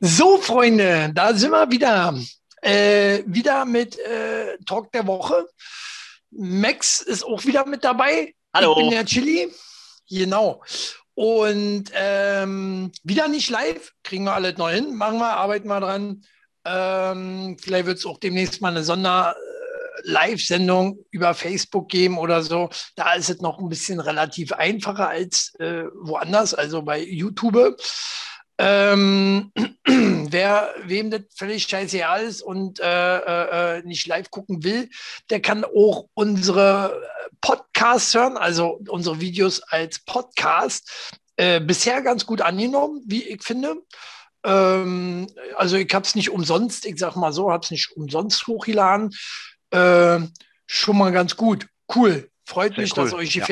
So, Freunde, da sind wir wieder. Äh, wieder mit äh, Talk der Woche. Max ist auch wieder mit dabei. Hallo. Ich bin der Chili. Genau. Und ähm, wieder nicht live. Kriegen wir alles neu hin. Machen wir, arbeiten wir dran. Ähm, vielleicht wird es auch demnächst mal eine Sonder- Live-Sendung über Facebook geben oder so. Da ist es noch ein bisschen relativ einfacher als äh, woanders, also bei YouTube. Ähm, wer wem das völlig scheißegal ist und äh, äh, nicht live gucken will, der kann auch unsere Podcasts hören, also unsere Videos als Podcast. Äh, bisher ganz gut angenommen, wie ich finde. Ähm, also ich habe es nicht umsonst, ich sag mal so, habe es nicht umsonst hochgeladen äh, schon mal ganz gut. Cool. Freut Sehr mich, cool. dass euch ja.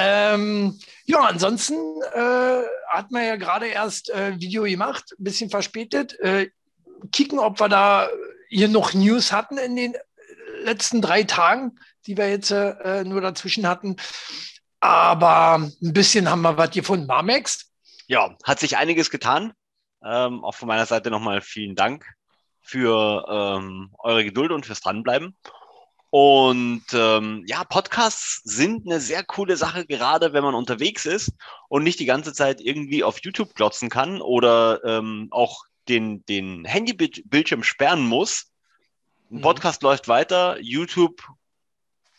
Ähm, ja, ansonsten äh, hat man ja gerade erst äh, Video gemacht, ein bisschen verspätet. Äh, kicken, ob wir da hier noch News hatten in den letzten drei Tagen, die wir jetzt äh, nur dazwischen hatten. Aber ein bisschen haben wir was gefunden. Marmex? Ja, hat sich einiges getan. Ähm, auch von meiner Seite nochmal vielen Dank für ähm, eure Geduld und fürs Dranbleiben. Und ähm, ja, Podcasts sind eine sehr coole Sache, gerade wenn man unterwegs ist und nicht die ganze Zeit irgendwie auf YouTube glotzen kann oder ähm, auch den, den Handybildschirm sperren muss. Ein mhm. Podcast mhm. läuft weiter, YouTube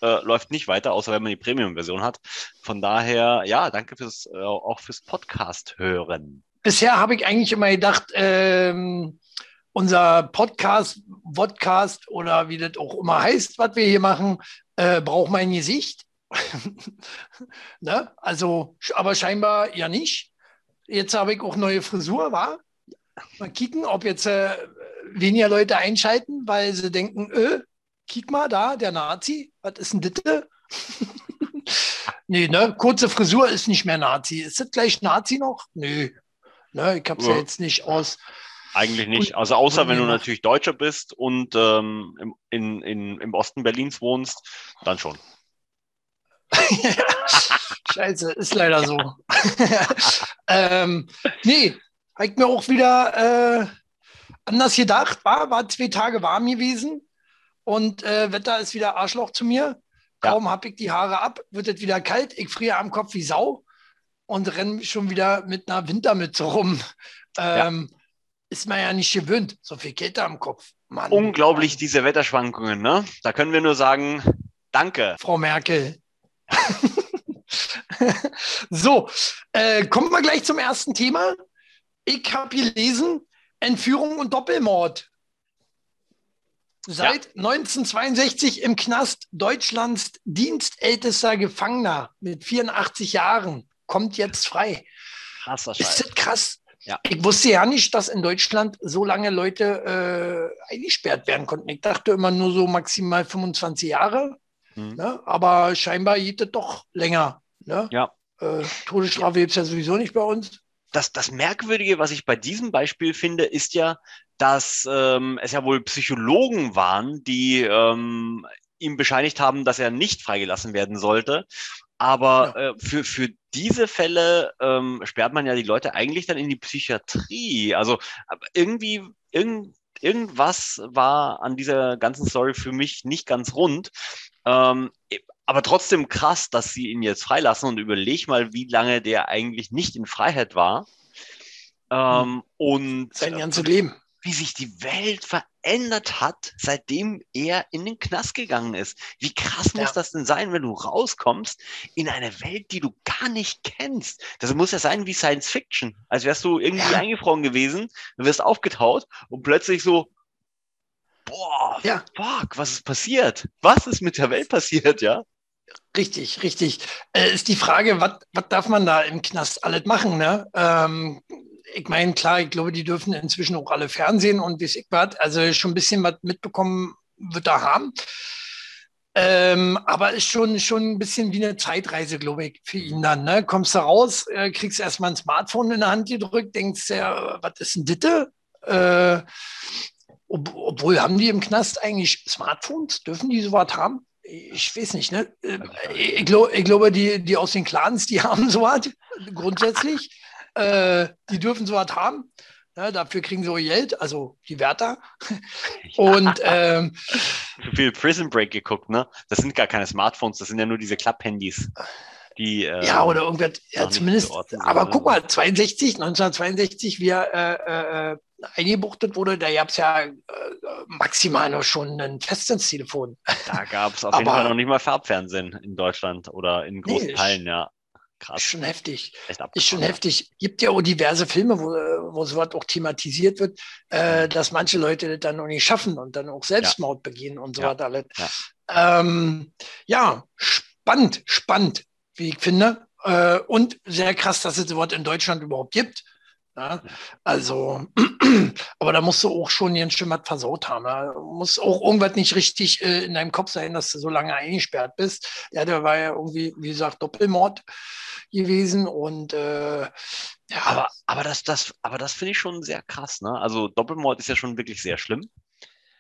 äh, läuft nicht weiter, außer wenn man die Premium-Version hat. Von daher, ja, danke fürs, äh, auch fürs Podcast hören. Bisher habe ich eigentlich immer gedacht, ähm, unser Podcast, Podcast oder wie das auch immer heißt, was wir hier machen, äh, braucht mein Gesicht. ne? Also, aber scheinbar ja nicht. Jetzt habe ich auch neue Frisur, war. Mal kicken, ob jetzt äh, weniger Leute einschalten, weil sie denken, öh, kick mal da, der Nazi, was ist denn das? nee, ne? Kurze Frisur ist nicht mehr Nazi. Ist das gleich Nazi noch? Nö. Ne, ich habe es ja. ja jetzt nicht aus eigentlich nicht. Also außer wenn du natürlich Deutscher bist und ähm, im, in, in, im Osten Berlins wohnst, dann schon. Scheiße, ist leider so. ähm, nee, ich mir auch wieder äh, anders gedacht. War, war zwei Tage warm gewesen und äh, Wetter ist wieder Arschloch zu mir. Kaum ja. habe ich die Haare ab, wird es wieder kalt. Ich friere am Kopf wie Sau und renne schon wieder mit einer Wintermütze rum. Ähm, ja ist man ja nicht gewöhnt. So viel Kälte am Kopf. Mann, Unglaublich, diese Wetterschwankungen. Ne? Da können wir nur sagen, danke. Frau Merkel. so, äh, kommen wir gleich zum ersten Thema. Ich habe gelesen, Entführung und Doppelmord. Seit ja. 1962 im Knast Deutschlands dienstältester Gefangener mit 84 Jahren kommt jetzt frei. Krasser Scheiß. Ist das krass? Ja. Ich wusste ja nicht, dass in Deutschland so lange Leute äh, eingesperrt werden konnten. Ich dachte immer nur so maximal 25 Jahre. Mhm. Ne? Aber scheinbar geht es doch länger. Ne? Ja. Äh, Todesstrafe gibt es ja sowieso nicht bei uns. Das, das Merkwürdige, was ich bei diesem Beispiel finde, ist ja, dass ähm, es ja wohl Psychologen waren, die ähm, ihm bescheinigt haben, dass er nicht freigelassen werden sollte. Aber ja. äh, für, für diese Fälle ähm, sperrt man ja die Leute eigentlich dann in die Psychiatrie. Also irgendwie, irgend, irgendwas war an dieser ganzen Story für mich nicht ganz rund. Ähm, aber trotzdem krass, dass sie ihn jetzt freilassen und überleg mal, wie lange der eigentlich nicht in Freiheit war. Ähm, hm. und sein ganzes Leben wie sich die Welt verändert hat, seitdem er in den Knast gegangen ist. Wie krass ja. muss das denn sein, wenn du rauskommst in eine Welt, die du gar nicht kennst? Das muss ja sein wie Science Fiction. Als wärst du irgendwie ja. eingefroren gewesen, du wirst aufgetaut und plötzlich so, boah, ja. fuck, was ist passiert? Was ist mit der Welt passiert, ja? Richtig, richtig. Äh, ist die Frage, was darf man da im Knast alles machen? Ne? Ähm, ich meine, klar, ich glaube, die dürfen inzwischen auch alle Fernsehen und wie ich was. Also schon ein bisschen was mitbekommen wird er haben. Ähm, aber ist schon, schon ein bisschen wie eine Zeitreise, glaube ich, für ihn dann. Ne? Kommst du raus, äh, kriegst erstmal ein Smartphone in der Hand gedrückt, denkst ja, was ist denn Ditte? Äh, ob, obwohl haben die im Knast eigentlich Smartphones? Dürfen die sowas haben? Ich weiß nicht, ne? Äh, ich, glaub, ich glaube, die, die aus den Clans, die haben sowas grundsätzlich. Äh, die dürfen sowas haben. Ne, dafür kriegen sie auch Geld, also die Wärter. Und ähm, so viel Prison Break geguckt, ne? Das sind gar keine Smartphones, das sind ja nur diese Klapphandys. Die, äh, ja, oder irgendwas, ja, zumindest. Aber guck mal, 62, 1962, wie er äh, äh, eingebuchtet wurde, da gab es ja äh, maximal noch schon ein Festnetztelefon. Da gab es auf jeden Fall noch nicht mal Farbfernsehen in Deutschland oder in großen nee, Teilen, ja. Krass. Ist schon heftig. Ist schon heftig. Gibt ja auch diverse Filme, wo, wo sowas auch thematisiert wird, äh, mhm. dass manche Leute das dann auch nicht schaffen und dann auch Selbstmord ja. begehen und so ja. weiter. Ja. Ähm, ja, spannend, spannend, wie ich finde. Äh, und sehr krass, dass es sowas in Deutschland überhaupt gibt. Ja, also, aber da musst du auch schon ihren Schimmer versaut haben. Da muss auch irgendwas nicht richtig äh, in deinem Kopf sein, dass du so lange eingesperrt bist. Ja, der war ja irgendwie, wie gesagt, Doppelmord gewesen und äh, ja. Aber, aber das, das, aber das finde ich schon sehr krass. Ne? Also Doppelmord ist ja schon wirklich sehr schlimm.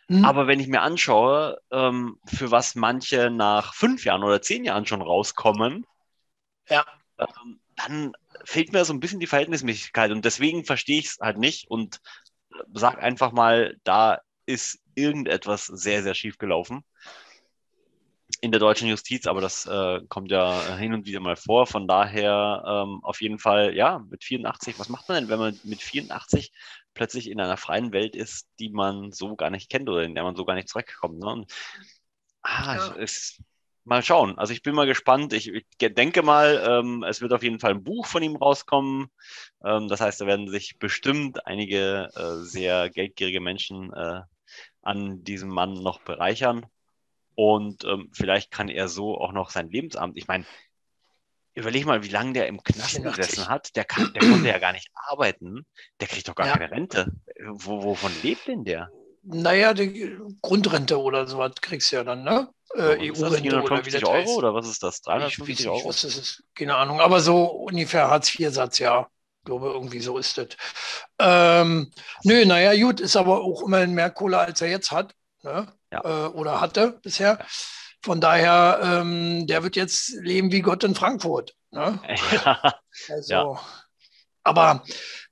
Hm. Aber wenn ich mir anschaue, ähm, für was manche nach fünf Jahren oder zehn Jahren schon rauskommen, ja. ähm, dann fehlt mir so ein bisschen die Verhältnismäßigkeit und deswegen verstehe ich es halt nicht und sag einfach mal, da ist irgendetwas sehr, sehr schief gelaufen in der deutschen Justiz, aber das äh, kommt ja hin und wieder mal vor. Von daher ähm, auf jeden Fall, ja, mit 84, was macht man denn, wenn man mit 84 plötzlich in einer freien Welt ist, die man so gar nicht kennt oder in der man so gar nicht zurückkommt? Ne? Und, ah, ja. es, mal schauen. Also ich bin mal gespannt. Ich, ich denke mal, ähm, es wird auf jeden Fall ein Buch von ihm rauskommen. Ähm, das heißt, da werden sich bestimmt einige äh, sehr geldgierige Menschen äh, an diesem Mann noch bereichern. Und ähm, vielleicht kann er so auch noch sein Lebensamt. Ich meine, überleg mal, wie lange der im Knast gesessen hat. Der, kann, der konnte ja gar nicht arbeiten. Der kriegt doch gar ja. keine Rente. Wo, wovon lebt denn der? Naja, die Grundrente oder sowas kriegst du ja dann, ne? Äh, EU-Rente oder wie das Euro heißt. oder was ist das? 350 ich, Euro? Was ist es? Keine Ahnung, aber so ungefähr Hartz-IV-Satz, ja. Ich glaube, irgendwie so ist das. Ähm, nö, naja, gut, ist aber auch immerhin mehr Kohle, als er jetzt hat ne? ja. äh, oder hatte bisher. Von daher, ähm, der wird jetzt leben wie Gott in Frankfurt. Ne? Ja. Also, ja. Aber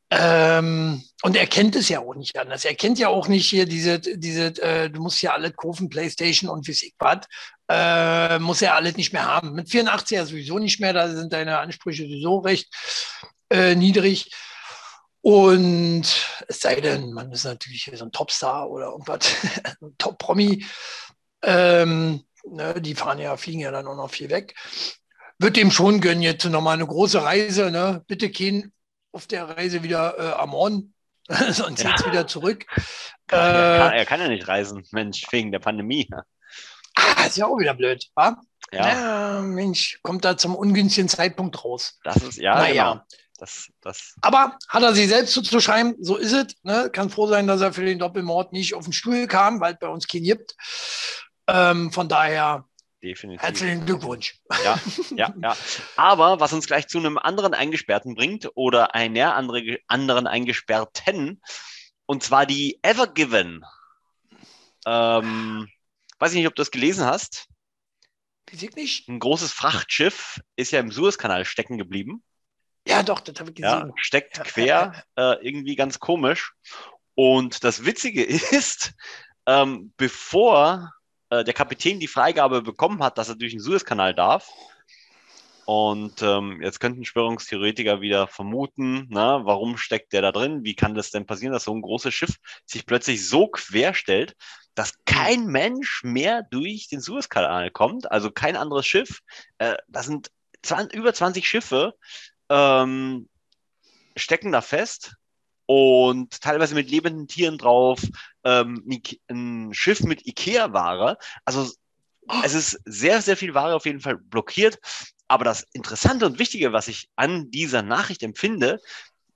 ähm, und er kennt es ja auch nicht anders. Er kennt ja auch nicht hier diese, diese äh, du musst ja alles kaufen, Playstation und ich was, äh, muss er alles nicht mehr haben. Mit 84 ja sowieso nicht mehr, da sind deine Ansprüche sowieso recht äh, niedrig. Und es sei denn, man ist natürlich so ein Topstar oder irgendwas, ein Top-Promi. Ähm, ne, die fahren ja, fliegen ja dann auch noch viel weg. Wird dem schon gönnen, jetzt nochmal eine große Reise. Ne? Bitte gehen auf der Reise wieder äh, am Horn, sonst ja. wieder zurück. Kann, äh, er, kann, er, kann, ja nicht reisen, Mensch, wegen der Pandemie. Ah, ist ja auch wieder blöd, wa? Ja. ja. Mensch, kommt da zum ungünstigen Zeitpunkt raus. Das ist, ja, naja. Genau. Das, das Aber hat er sich selbst zuzuschreiben, so ist es. Ne? Kann froh sein, dass er für den Doppelmord nicht auf den Stuhl kam, weil es bei uns keinen gibt. Ähm, von daher Definitiv. Herzlichen Glückwunsch. Ja, ja, ja. Aber was uns gleich zu einem anderen Eingesperrten bringt oder einer andere, anderen Eingesperrten, und zwar die Evergiven. Ähm, weiß ich nicht, ob du das gelesen hast. Nicht. Ein großes Frachtschiff ist ja im Suezkanal stecken geblieben. Ja, doch, das habe ich gesehen. Ja, steckt quer, äh, irgendwie ganz komisch. Und das Witzige ist, ähm, bevor äh, der Kapitän die Freigabe bekommen hat, dass er durch den Suezkanal darf, und ähm, jetzt könnten Spörungstheoretiker wieder vermuten, na, warum steckt der da drin? Wie kann das denn passieren, dass so ein großes Schiff sich plötzlich so quer stellt, dass kein Mensch mehr durch den Suezkanal kommt? Also kein anderes Schiff. Äh, das sind 20, über 20 Schiffe, ähm, stecken da fest und teilweise mit lebenden Tieren drauf, ähm, ein Schiff mit Ikea-Ware. Also es ist sehr, sehr viel Ware auf jeden Fall blockiert. Aber das Interessante und Wichtige, was ich an dieser Nachricht empfinde,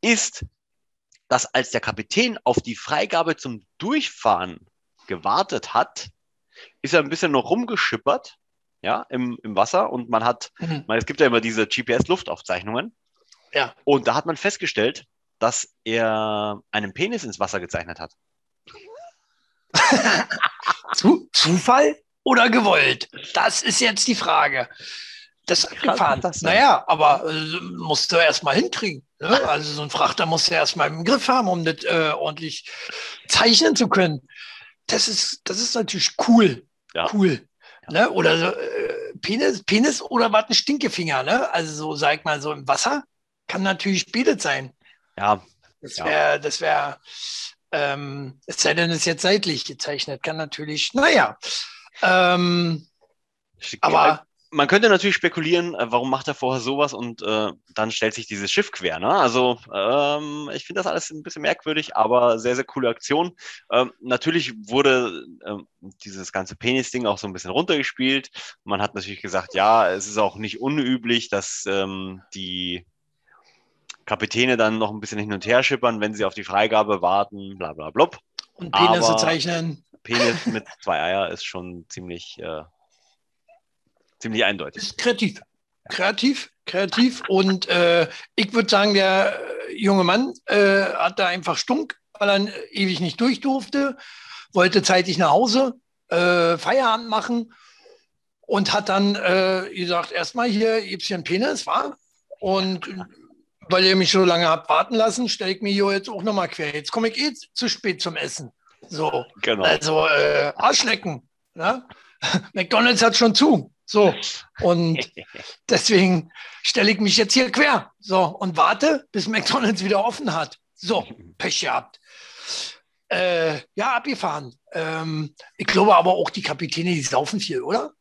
ist, dass als der Kapitän auf die Freigabe zum Durchfahren gewartet hat, ist er ein bisschen noch rumgeschippert, ja, im, im Wasser und man hat, mhm. man, es gibt ja immer diese GPS-Luftaufzeichnungen ja. Und da hat man festgestellt, dass er einen Penis ins Wasser gezeichnet hat. Zu, Zufall oder gewollt? Das ist jetzt die Frage. Das ist abgefahren. Das naja, aber äh, musst du erst mal hinkriegen. Ne? Also so ein Frachter muss ja erstmal im Griff haben, um das äh, ordentlich zeichnen zu können. Das ist, das ist natürlich cool. Ja. Cool. Ne? Oder äh, Penis, Penis oder was ein Stinkefinger, ne? Also so, sag mal, so im Wasser kann natürlich bietet sein. Ja, Das Ja. wäre, das wäre, ähm, es sei denn, es ist jetzt seitlich gezeichnet, kann natürlich, naja. Ähm, aber man könnte natürlich spekulieren, äh, warum macht er vorher sowas und äh, dann stellt sich dieses Schiff quer. Ne? Also ähm, ich finde das alles ein bisschen merkwürdig, aber sehr, sehr coole Aktion. Ähm, natürlich wurde ähm, dieses ganze Penis-Ding auch so ein bisschen runtergespielt. Man hat natürlich gesagt, ja, es ist auch nicht unüblich, dass ähm, die Kapitäne dann noch ein bisschen hin und her schippern, wenn sie auf die Freigabe warten, bla bla blub. und Penisse zeichnen Penis mit zwei Eier ist schon ziemlich, äh, ziemlich eindeutig. ist kreativ. Kreativ, kreativ. Und äh, ich würde sagen, der äh, junge Mann äh, hat da einfach stunk, weil er äh, ewig nicht durch durfte, wollte zeitig nach Hause, äh, Feierabend machen und hat dann gesagt, erstmal hier gibt's hier einen Penis, war? Und weil ihr mich so lange habt warten lassen, stelle ich mir hier jetzt auch nochmal quer. Jetzt komme ich eh zu spät zum Essen. So, Genau. also äh, Arschlecken. Ne? McDonalds hat schon zu. So. Und deswegen stelle ich mich jetzt hier quer. So, und warte, bis McDonalds wieder offen hat. So, Pech gehabt. Äh, ja, abgefahren. Ähm, ich glaube aber auch die Kapitäne, die saufen viel, oder?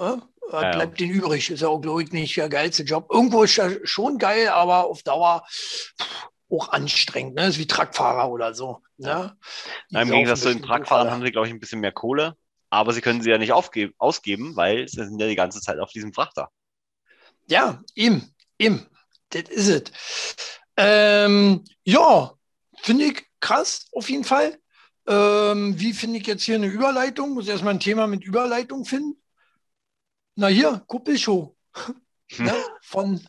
Äh? Was Ja, ja. bleibt denen übrig? Ist ja auch, glaube ich, nicht der geilste Job. Irgendwo ist er schon geil, aber auf Dauer pff, auch anstrengend. Ne? Ist wie Truckfahrer oder so. Ne? Na, Im Gegensatz zu den Truckfahrern haben sie, glaube ich, ein bisschen mehr Kohle, aber sie können sie ja nicht ausgeben, weil sie sind ja die ganze Zeit auf diesem Frachter. Ja, eben, eben. Das ist es. Ähm, ja, finde ich krass, auf jeden Fall. Ähm, wie finde ich jetzt hier eine Überleitung? Muss erstmal ein Thema mit Überleitung finden. Na hier, Kuppelshow. ne? Von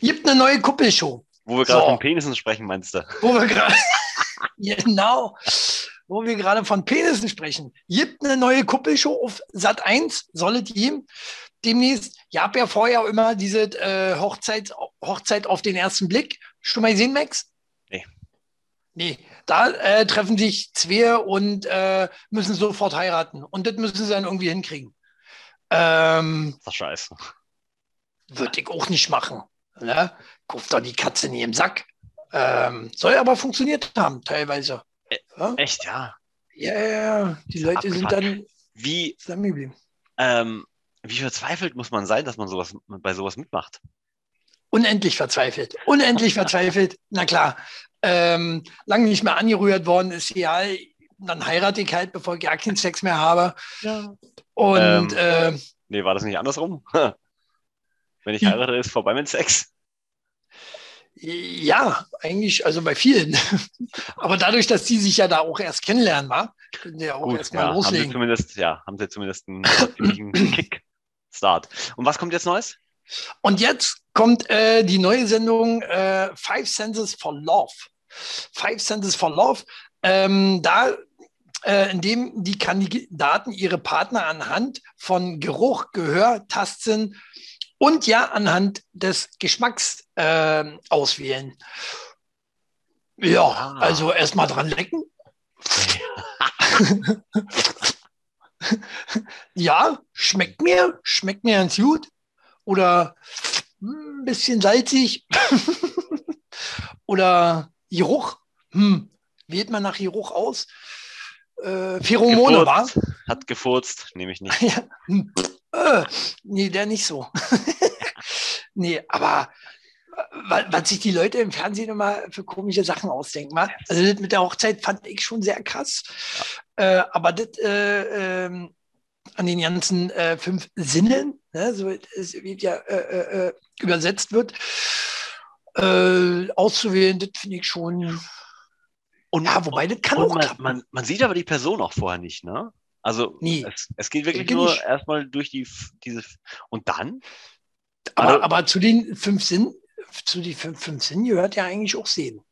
gibt eine neue Kuppelshow. Wo wir gerade So. von Penissen sprechen, meinst du? Wo wir gerade genau, wo wir gerade von Penissen sprechen. Gibt eine neue Kuppelshow auf Sat 1, soll es geben. Demnächst, ihr habt ja vorher immer diese äh, Hochzeit, Hochzeit auf den ersten Blick. Schon mal gesehen, Max? Nee. Nee, da äh, treffen sich zwei und äh, müssen sofort heiraten. Und das müssen sie dann irgendwie hinkriegen. Ähm, Das ist scheiße. würde ich auch nicht machen. Ne? Kauft doch die Katze nie im Sack. Ähm, soll aber funktioniert haben, teilweise. Ja, Echt, ja. ja, ja, ja. die Leute sind dann Wie, zusammengeblieben. ähm, wie verzweifelt muss man sein, dass man sowas bei sowas mitmacht? Unendlich verzweifelt. Unendlich verzweifelt. Na klar. Ähm, lange nicht mehr angerührt worden ist, ja, dann heirate ich halt, bevor ich gar keinen Sex mehr habe. Ja. Und Ähm. äh, Nee, war das nicht andersrum? Wenn ich heirate, ist vorbei mit Sex. ja, eigentlich, also bei vielen. Aber dadurch, dass die sich ja da auch erst kennenlernen, war, können die ja auch Gut, erstmal ja, haben sie loslegen. zumindest, ja, haben sie zumindest einen Kick-Start. Und was kommt jetzt Neues? Und jetzt kommt äh, die neue Sendung äh, Five Senses for Love. Five Senses for Love. Ähm, da, äh, in dem die Kandidaten ihre Partner anhand von Geruch, Gehör, Tastsinn und ja anhand des Geschmacks äh, auswählen. Ja, Ah. also erstmal dran lecken. ja, schmeckt mir, schmeckt mir ganz gut. Oder hm, ein bisschen salzig. Oder Geruch. Hm, wählt man nach Geruch aus? Äh, Pheromone, war? Gefurzt. Hat gefurzt, nehme ich nicht. Ja. Äh, nee, der nicht so. nee, aber äh, wa- was sich die Leute im Fernsehen immer für komische Sachen ausdenken. wa? Also das mit der Hochzeit fand ich schon sehr krass. Äh, aber das äh, ähm, an den ganzen äh, fünf Sinnen, ne, so es wird ja äh, äh, äh, übersetzt wird, äh, auszuwählen, das finde ich schon. Und, Ja, wobei das kann auch man, man, man sieht aber die Person auch vorher nicht, ne? Also Nee. es, es geht wirklich nur nicht. erstmal durch die diese und dann Aber, Also- aber zu den fünf Sinnen, zu den fünf, fünf Sinnen gehört ja eigentlich auch sehen.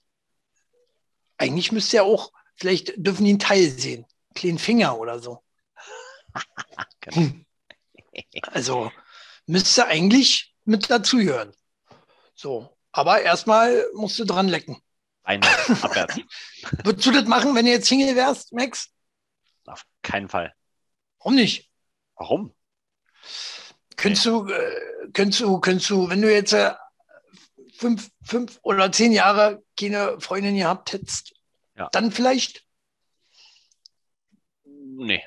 Eigentlich müsste ja auch, vielleicht dürfen die einen Teil sehen. Einen kleinen Finger oder so. Genau. Also müsste eigentlich mit dazugehören. So. Aber erstmal musst du dran lecken. Ein abwärts. Würdest du das machen, wenn du jetzt Single wärst, Max? Auf keinen Fall. Warum nicht? Warum? Könntest du, äh, könntest du, könntest du, wenn du jetzt äh, fünf, fünf oder zehn Jahre keine Freundin gehabt hättest, Ja. dann vielleicht? Nee.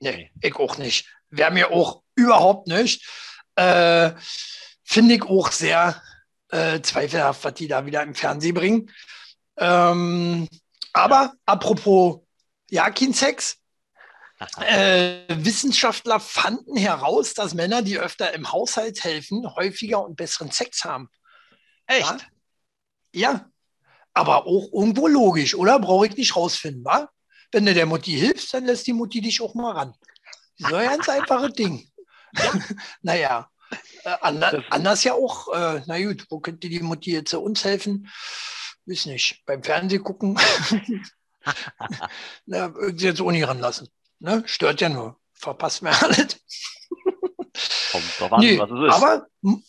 Nee, ich auch nicht. Wäre mir auch überhaupt nicht. Äh, Finde ich auch sehr äh, zweifelhaft, was die da wieder im Fernsehen bringen. Ähm, aber apropos ja, kein Sex. Äh, Wissenschaftler fanden heraus, dass Männer, die öfter im Haushalt helfen, häufiger und besseren Sex haben. Echt? Ja, aber auch irgendwo logisch, oder? Brauche ich nicht rausfinden, wa? Wenn du der Mutti hilfst, dann lässt die Mutti dich auch mal ran. So ein ganz einfaches Ding. naja, äh, ander, anders ja auch. Äh, na gut, wo könnte die Mutti jetzt uns helfen? Weiß nicht. Beim Fernsehen gucken. na, sie jetzt nicht ranlassen. Ne? Stört ja nur. Verpasst mir alles. Kommt drauf an, Nee, was es ist. aber hm,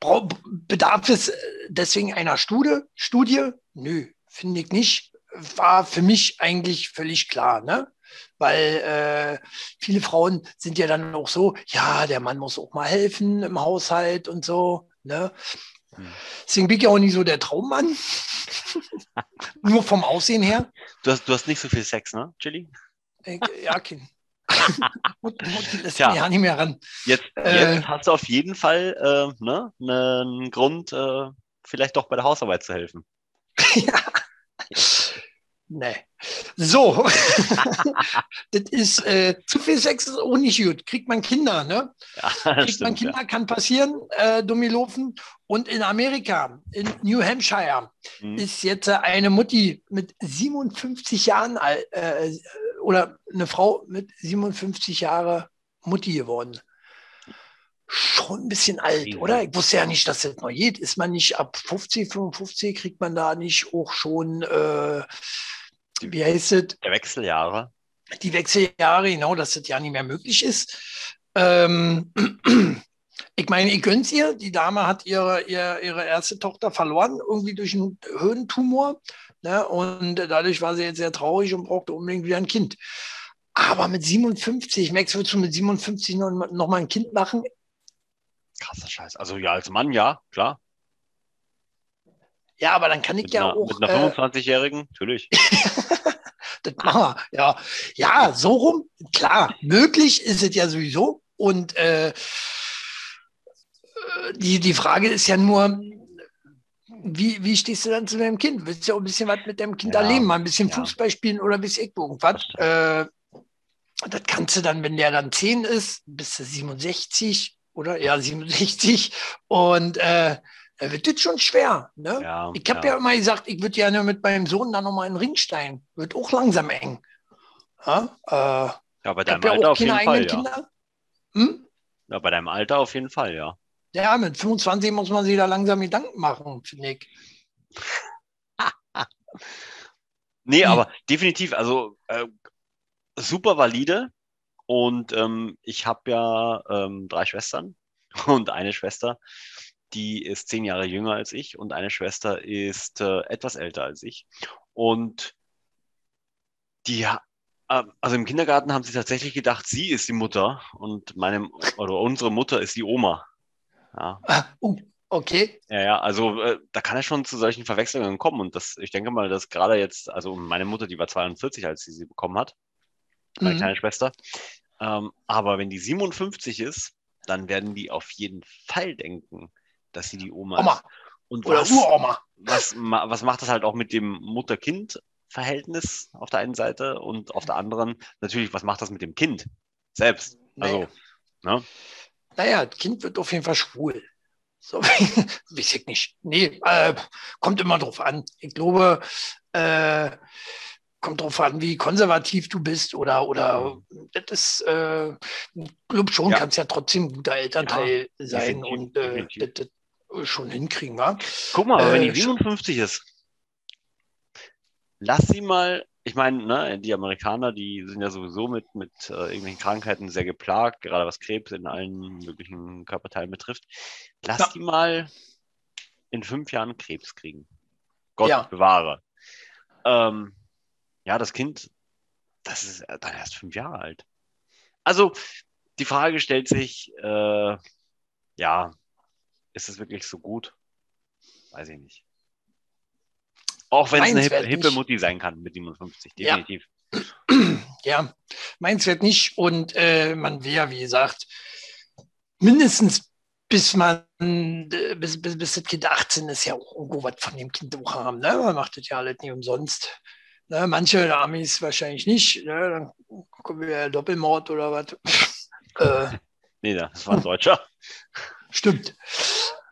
brau- bedarf es äh, deswegen einer Studie? Studie? Nö, finde ich nicht. War für mich eigentlich völlig klar, ne? Weil äh, viele Frauen sind ja dann auch so, ja, der Mann muss auch mal helfen im Haushalt und so, ne? Hm. Deswegen bin ich ja auch nicht so der Traummann. Nur vom Aussehen her. du, hast, du hast nicht so viel Sex, ne, Chili? Ich, ja, Kind. Lässt Tja. ja nicht mehr ran. Jetzt, Äh. jetzt hast du auf jeden Fall äh, ne, einen Grund, äh, vielleicht doch bei der Hausarbeit zu helfen. Nee. So. das ist äh, zu viel Sex ist auch nicht gut. Kriegt man Kinder, ne? Ja, Kriegt man. Kinder, Ja. kann passieren, äh, Dummilofen. Und in Amerika, in New Hampshire, Hm. ist jetzt äh, eine Mutti mit 57 Jahren alt, äh, oder eine Frau mit 57 Jahre Mutti geworden. Schon ein bisschen alt, Riesig. oder? Ich wusste ja nicht, dass das noch geht. Ist man nicht ab 50, 55, kriegt man da nicht auch schon, äh, wie heißt es, Der Wechseljahre. die Wechseljahre, genau, dass das ja nicht mehr möglich ist. Ähm, ich meine, ich gönn's ihr. Die Dame hat ihre, ihre, ihre erste Tochter verloren, irgendwie durch einen Höhentumor. Ne? Und dadurch war sie jetzt sehr traurig und brauchte unbedingt wieder ein Kind. Aber mit 57, Max, würdest du mit 57 noch, noch mal ein Kind machen? Krasser Scheiß. Also ja, als Mann, ja, klar. Ja, aber dann kann ich Mit ja einer, auch. mit einer äh, 25-Jährigen, natürlich. Das machen wir. Ja, ja, so rum. Klar, möglich ist es ja sowieso. Und äh, äh, die, die Frage ist ja nur, wie, wie stehst du dann zu deinem Kind? Willst du ja auch ein bisschen was mit deinem Kind Ja, erleben? Mal ein bisschen ja. Fußball spielen oder bis ich irgendwas? Äh, das kannst du dann, wenn der dann 10 ist, bis zu 67 oder ja, 67. Und äh, wird das schon schwer. Ne? Ja, Ich habe ja. immer gesagt, ich würde gerne mit meinem Sohn dann nochmal in den Ring steigen. Wird auch langsam eng. Ja, äh, ja, bei deinem ja Alter auf jeden Fall, ja. Hm? ja. Bei deinem Alter auf jeden Fall, ja. Ja, mit 25 muss man sich da langsam Gedanken machen, finde ich. Nee, aber definitiv, also äh, super valide. Und ähm, ich habe ja ähm, drei Schwestern und eine Schwester, die ist zehn Jahre jünger als ich und eine Schwester ist äh, etwas älter als ich. Und die, äh, also im Kindergarten haben sie tatsächlich gedacht, sie ist die Mutter und meine oder unsere Mutter ist die Oma. Ja, Ah, oh, okay. ja, ja, also äh, da kann es schon zu solchen Verwechslungen kommen. Und das, ich denke mal, dass gerade jetzt, also meine Mutter, die war 42, als sie sie bekommen hat, meine Mhm. kleine Schwester. Ähm, aber wenn die 57 ist, dann werden die auf jeden Fall denken, dass sie die Oma, Oma ist. Und oder was, Uroma. was, was macht das halt auch mit dem Mutter-Kind-Verhältnis auf der einen Seite und auf der anderen natürlich, was macht das mit dem Kind selbst? Also, ne? Naja, das Kind wird auf jeden Fall schwul. So, weiß ich nicht. Nee, äh, kommt immer drauf an. Ich glaube, äh, kommt drauf an, wie konservativ du bist oder, oder das ist, äh, ich glaube schon, Ja. kannst ja trotzdem ein guter Elternteil sein definitiv, und äh, das, das schon hinkriegen, wa? Guck mal, aber wenn Äh, die 57 ist, lass sie mal, ich meine, ne, die Amerikaner, die sind ja sowieso mit, mit äh, irgendwelchen Krankheiten sehr geplagt, gerade was Krebs in allen möglichen Körperteilen betrifft. Lass Ja. die mal in fünf Jahren Krebs kriegen. Gott Ja. bewahre. Ähm, ja, das Kind, das ist dann erst fünf Jahre alt. Also die Frage stellt sich, äh, ja, ist es wirklich so gut? Weiß ich nicht. Auch wenn es eine hippe. Mutti sein kann mit 57, Ja. definitiv. Ja, meins wird nicht. Und äh, man ja, wie gesagt, mindestens bis man, äh, bis, bis, bis das Kind 18 ist, ja auch irgendwo was von dem Kind auch haben. Ne? Man macht das ja alles nicht umsonst. Ne? Manche Amis wahrscheinlich nicht. Ne? Dann gucken wir Doppelmord oder was. äh, Nee, das war ein Deutscher. Stimmt.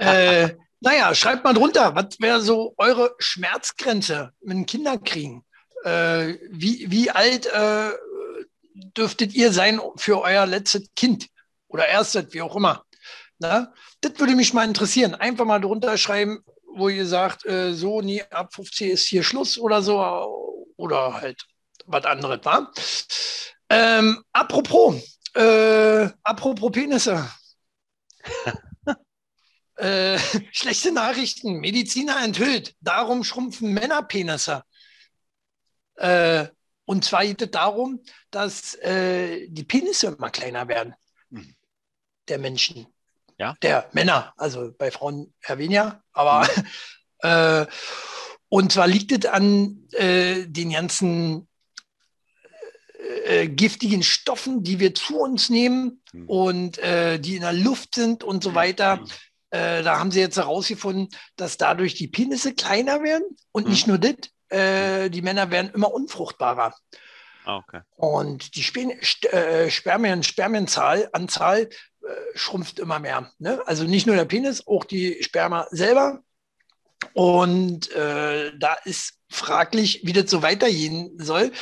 Äh, naja, schreibt mal drunter, was wäre so eure Schmerzgrenze mit dem Kinderkriegen? Äh, wie, wie alt äh, dürftet ihr sein für euer letztes Kind oder erstes, wie auch immer? Na? Das würde mich mal interessieren. Einfach mal drunter schreiben, wo ihr sagt, äh, so, nee, ab 50 ist hier Schluss oder so. Oder halt was anderes war. Ähm, apropos, äh, apropos Penisse. Äh, schlechte Nachrichten. Mediziner enthüllt. Darum schrumpfen Männerpenisse. Äh, und zwar geht es darum, dass äh, die Penisse immer kleiner werden. Mhm. Der Menschen. Ja. Der Männer. Also bei Frauen eher weniger. Aber äh, und zwar liegt es an äh, den ganzen äh, giftigen Stoffen, die wir zu uns nehmen Mhm. und äh, die in der Luft sind und so weiter. Äh, da haben sie jetzt herausgefunden, dass dadurch die Penisse kleiner werden und Mhm. nicht nur das, äh, die Männer werden immer unfruchtbarer. Ah, okay. Und die Spen St äh, Spermien, Spermienzahl, Anzahl äh, schrumpft immer mehr. Ne? Also nicht nur der Penis, auch die Sperma selber. Und äh, da ist fraglich, wie das so weitergehen soll.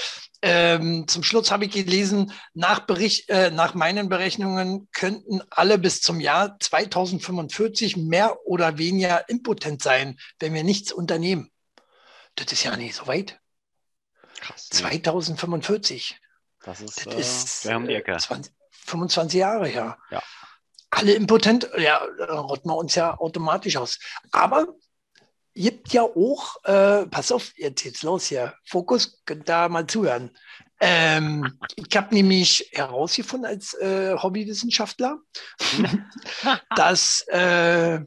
Ähm, zum Schluss habe ich gelesen, nach, Bericht, äh, nach meinen Berechnungen könnten alle bis zum Jahr 2045 mehr oder weniger impotent sein, wenn wir nichts unternehmen. Das ist ja nicht so weit. Krass. 2045. Das ist, Das äh, ist wir haben die äh, Ecke. 20, 25 Jahre her. Ja. Alle impotent, ja, rotten wir uns ja automatisch aus. Aber gibt ja auch, äh, pass auf, jetzt geht's los hier. Fokus, könnt da mal zuhören. Ähm, ich habe nämlich herausgefunden als äh, Hobbywissenschaftler, dass, äh,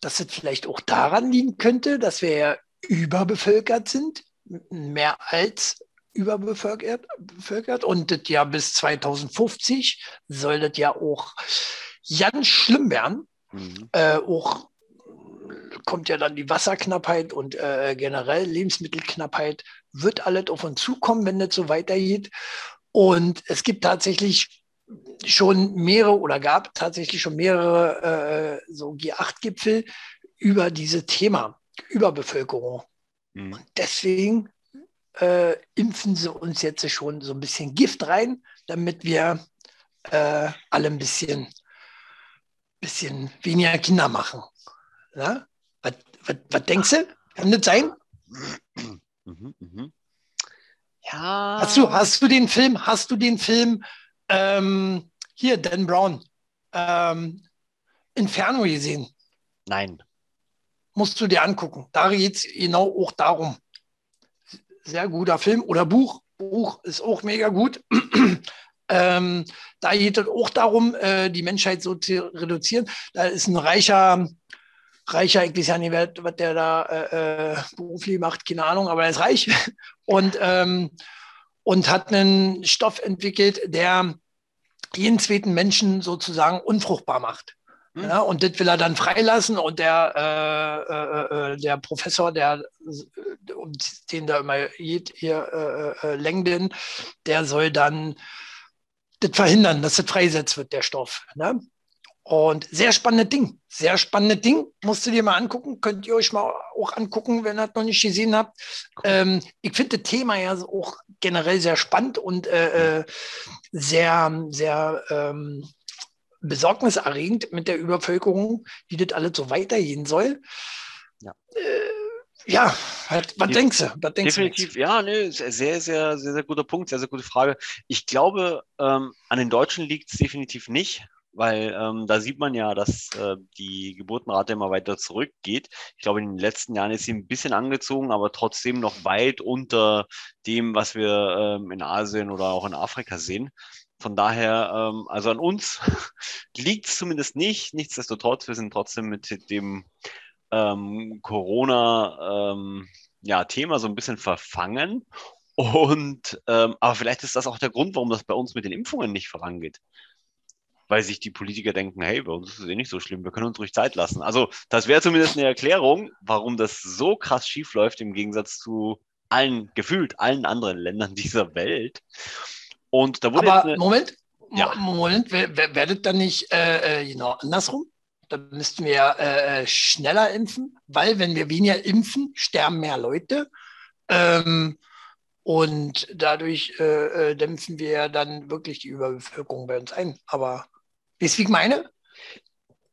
dass es vielleicht auch daran liegen könnte, dass wir ja überbevölkert sind, mehr als überbevölkert bevölkert. und das ja bis 2050 soll das ja auch ganz schlimm werden. Mhm. Äh, auch kommt ja dann die Wasserknappheit und äh, generell Lebensmittelknappheit, wird alles auf uns zukommen, wenn das so weitergeht. Und es gibt tatsächlich schon mehrere oder gab tatsächlich schon mehrere äh, so G8-Gipfel über dieses Thema, Überbevölkerung. Mhm. Deswegen äh, impfen sie uns jetzt schon so ein bisschen Gift rein, damit wir äh, alle ein bisschen, bisschen weniger Kinder machen. Ja? Was, was, was denkst du? Kann das sein? Mhm. Mhm. Ja. Hast du, hast du den Film, hast du den Film ähm, hier, Dan Brown, ähm, Inferno gesehen? Nein. Musst du dir angucken. Da geht es genau auch darum. Sehr guter Film oder Buch. Buch ist auch mega gut. ähm, da geht es auch darum, äh, die Menschheit so zu reduzieren. Da ist ein reicher, reicher, ich weiß ja nicht, wer- was der da äh, äh, beruflich macht, keine Ahnung, aber er ist reich und, ähm, und hat einen Stoff entwickelt, der jeden zweiten Menschen sozusagen unfruchtbar macht. Hm. Ja, und das will er dann freilassen und der, äh, äh, äh, der Professor, der den da immer geht, hier äh, äh, Langdon, der soll dann das verhindern, dass das freigesetzt wird, der Stoff. Ne? Und sehr spannendes Ding, sehr spannendes Ding. Musst du dir mal angucken, könnt ihr euch mal auch angucken, wenn ihr das noch nicht gesehen habt. Ähm, ich finde das Thema ja auch generell sehr spannend und äh, äh, sehr, sehr ähm, besorgniserregend mit der Übervölkerung, wie das alles so weitergehen soll. Ja. Äh, ja, halt, was De- denkst du? Was denkst Definitiv, ja, ne, sehr, sehr, sehr, sehr, sehr guter Punkt, sehr, sehr gute Frage. Ich glaube, ähm, an den Deutschen liegt es definitiv nicht. Weil ähm, da sieht man ja, dass äh, die Geburtenrate immer weiter zurückgeht. Ich glaube, in den letzten Jahren ist sie ein bisschen angezogen, aber trotzdem noch weit unter dem, was wir ähm, in Asien oder auch in Afrika sehen. Von daher, ähm, also an uns liegt es zumindest nicht. Nichtsdestotrotz, wir sind trotzdem mit dem ähm, Corona ähm, ja, so ein bisschen verfangen. Und ähm, aber vielleicht ist das auch der Grund, warum das bei uns mit den Impfungen nicht vorangeht. Weil sich die Politiker denken, hey, bei uns ist es eh nicht so schlimm, wir können uns ruhig Zeit lassen. Also, das wäre zumindest eine Erklärung, warum das so krass schief läuft im Gegensatz zu allen, gefühlt allen anderen Ländern dieser Welt. Und da wurde Aber eine, Moment, ja. Moment, werdet dann nicht äh, äh, genau andersrum? Dann müssten wir äh, äh, schneller impfen, weil wenn wir weniger impfen, sterben mehr Leute. Ähm, und dadurch äh, äh, dämpfen wir dann wirklich die Überbevölkerung bei uns ein. Aber wisst wie ich meine?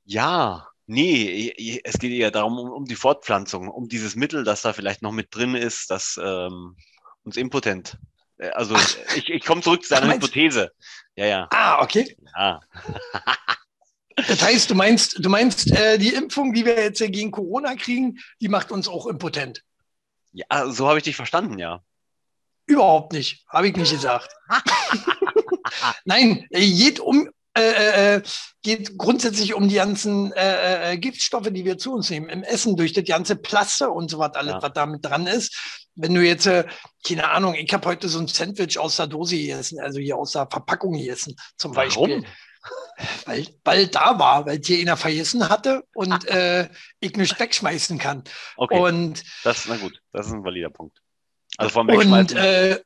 Ja, nee, es geht eher darum, um, um, die Fortpflanzung, um dieses Mittel, das da vielleicht noch mit drin ist, das ähm, uns impotent äh, also Ach. ich, ich komme zurück zu deiner Hypothese. Ja, ja. Ah, okay. Ja. das heißt, du meinst, du meinst, äh, die Impfung, die wir jetzt gegen Corona kriegen, die macht uns auch impotent. Ja, so habe ich dich verstanden, ja. Überhaupt nicht, habe ich nicht gesagt. Nein, geht um, äh, äh, äh, geht grundsätzlich um die ganzen äh, äh, Giftstoffe, die wir zu uns nehmen, im Essen, durch das ganze Plaste und so was, alles, ja. was damit dran ist. Wenn du jetzt, äh, keine Ahnung, ich habe heute so ein Sandwich aus der Dose gegessen, also hier aus der Verpackung gegessen, zum Warum? Beispiel. Weil, weil da war, weil hier einer vergessen hatte und äh, ich nicht wegschmeißen kann. Okay. Und das, na gut, das ist ein valider Punkt. Also vom Wegschmeißen. Und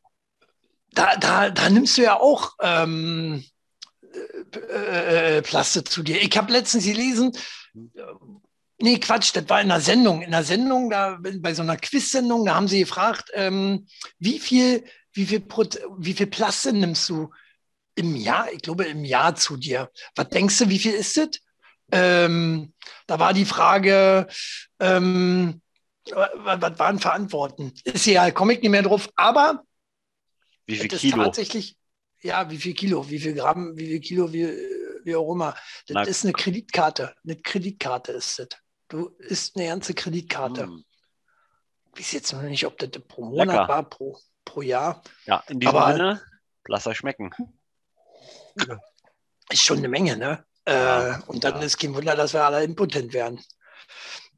da, da, da nimmst du ja auch ähm, äh, äh, Plaste zu dir. Ich habe letztens gelesen, nee, Quatsch, das war in einer Sendung. In einer Sendung, da, bei so einer Quiz-Sendung, da haben sie gefragt, ähm, wie viel, wie viel, wie viel Plaste nimmst du im Jahr? Ich glaube, im Jahr zu dir. Was denkst du, wie viel ist das? Ähm, da war die Frage, ähm, was waren Verantworten? Ist ja, komme ich nicht mehr drauf, aber wie viel Kilo? tatsächlich, ja, wie viel Kilo, wie viel Gramm, wie viel Kilo, wie, wie auch immer. Das Na, ist eine Kreditkarte. Eine Kreditkarte ist das. Du isst eine ganze Kreditkarte. Hm. Ich weiß jetzt noch nicht, ob das pro Monat Lecker. war, pro, pro Jahr. Ja, in diesem Aber, Sinne, lass euch schmecken. Ist schon eine Menge, ne? Ja, äh, und dann ja. ist kein Wunder, dass wir alle impotent werden.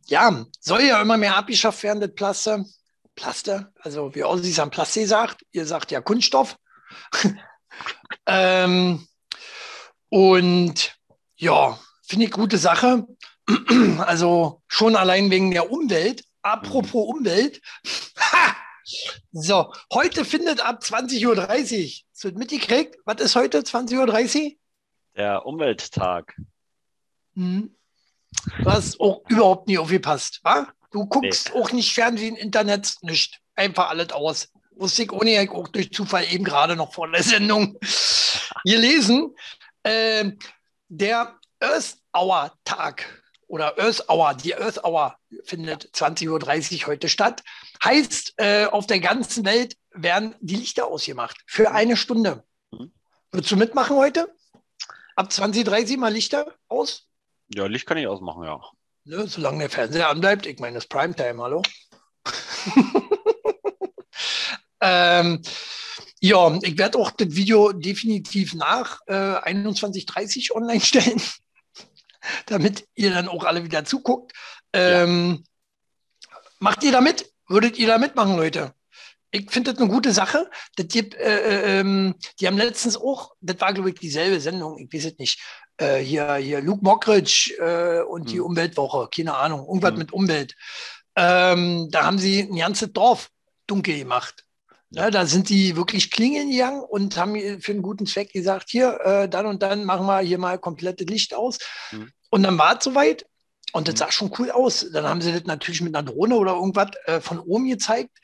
Ja, soll ja immer mehr abgeschafft werden, das Plaste. Plaste, also wie Ossis am Plaste sagt, ihr sagt ja Kunststoff. Ähm, und ja, finde ich gute Sache. Also schon allein wegen der Umwelt. Apropos mhm. Umwelt. Ha! So, heute findet ab 20.30 Uhr, es wird mitgekriegt, was ist heute 20.30 Uhr? Der Umwelttag. Hm. Was auch überhaupt nie aufgepasst, wa? Du guckst nee. auch nicht Fernsehen, Internet, nicht. Einfach alles aus wusste ich ohne auch durch Zufall eben gerade noch vor der Sendung gelesen. Äh, der Earth Hour Tag oder Earth Hour, die Earth Hour findet 20.30 Uhr heute statt. Heißt, äh, auf der ganzen Welt werden die Lichter ausgemacht für eine Stunde. Mhm. Würdest du mitmachen heute? Ab 20.30 mal Lichter aus? Ja, Licht kann ich ausmachen, ja. Ne, solange der Fernseher anbleibt. Ich meine, das Primetime, hallo? Ähm, ja, ich werde auch das Video definitiv nach äh, 21.30 online stellen, damit ihr dann auch alle wieder zuguckt. Ähm, ja. Macht ihr da mit? Würdet ihr da mitmachen, Leute? Ich finde das eine gute Sache. Das gibt, äh, äh, ähm, die haben letztens auch, das war, glaube ich, dieselbe Sendung, ich weiß es nicht, äh, hier, hier Luke Mockridge äh, und hm. die Umweltwoche, keine Ahnung, irgendwas hm. mit Umwelt. Ähm, da haben sie ein ganzes Dorf dunkel gemacht. Ja, da sind die wirklich klingeln gegangen und haben für einen guten Zweck gesagt, hier, äh, dann und dann machen wir hier mal komplette Licht aus. Mhm. Und dann war es soweit und das mhm. sah schon cool aus. Dann haben sie das natürlich mit einer Drohne oder irgendwas äh, von oben gezeigt.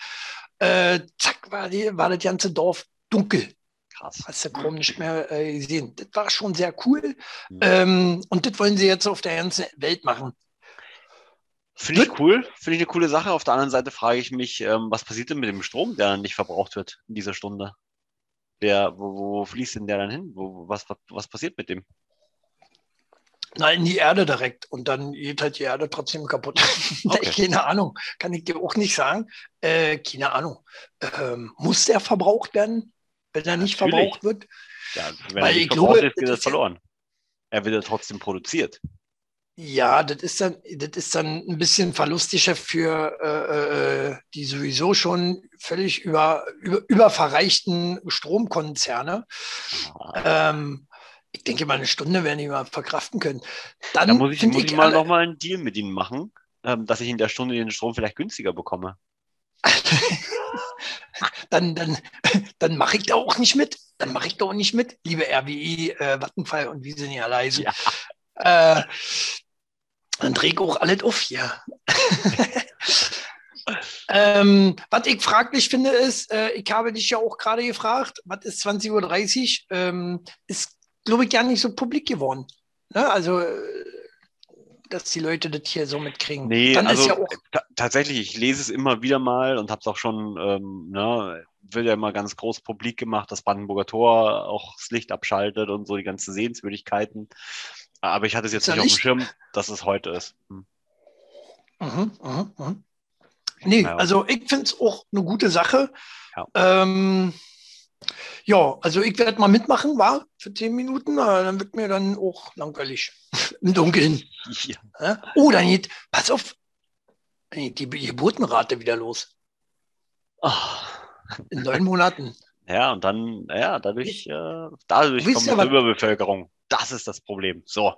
Äh, zack, war, die, war das ganze Dorf dunkel. Krass. Hast du kaum nicht mehr äh, gesehen. Das war schon sehr cool. Mhm. Ähm, und das wollen sie jetzt auf der ganzen Welt machen. Finde ich cool, finde ich eine coole Sache. Auf der anderen Seite frage ich mich, ähm, was passiert denn mit dem Strom, der nicht verbraucht wird in dieser Stunde? Der, wo, wo fließt denn der dann hin? Wo, was, was, was passiert mit dem? Na, in die Erde direkt. Und dann geht halt die Erde trotzdem kaputt. Okay. keine Ahnung. Kann ich dir auch nicht sagen. Äh, keine Ahnung. Ähm, muss der verbraucht werden, wenn er nicht Natürlich. verbraucht wird? Ja, wenn Weil er nicht verbraucht glaube, ist, geht das verloren. Er wird ja trotzdem produziert. Ja, das ist dann, das ist dann ein bisschen verlustiger für äh, äh, die sowieso schon völlig über, über, überverreichten Stromkonzerne. Ähm, ich denke mal, eine Stunde werden die mal verkraften können. Dann da muss ich, muss ich, ich mal nochmal einen Deal mit ihnen machen, ähm, dass ich in der Stunde den Strom vielleicht günstiger bekomme. dann dann, dann mache ich da auch nicht mit. Dann mache ich da auch nicht mit, liebe RWE, äh, Vattenfall und wie nicht alle heißen. Ja. Äh, dann drehe ich auch alles auf hier. ähm, was ich fraglich finde, ist, äh, ich habe dich ja auch gerade gefragt, was ist 20.30 Uhr? Ähm, ist, glaube ich, gar nicht so publik geworden. Ne? Also, äh, dass die Leute das hier so mitkriegen. Nee, Dann also, ja tatsächlich, ich lese es immer wieder mal und habe es auch schon, ähm, ne, wird ja immer ganz groß publik gemacht, dass Brandenburger Tor auch das Licht abschaltet und so die ganzen Sehenswürdigkeiten. Aber ich hatte es jetzt nicht, nicht auf dem Schirm, dass es heute ist. Hm. Mhm, mhm, mhm. Nee, ja. also ich finde es auch eine gute Sache. Ja, ähm, ja also ich werde mal mitmachen, war für zehn Minuten, dann wird mir dann auch langweilig im Dunkeln. Ja. Oh, dann geht, pass auf, die Geburtenrate wieder los. Oh. In neun Monaten. Ja, und dann, ja, dadurch, äh, dadurch kommt ja, Überbevölkerung. Das ist das Problem. So.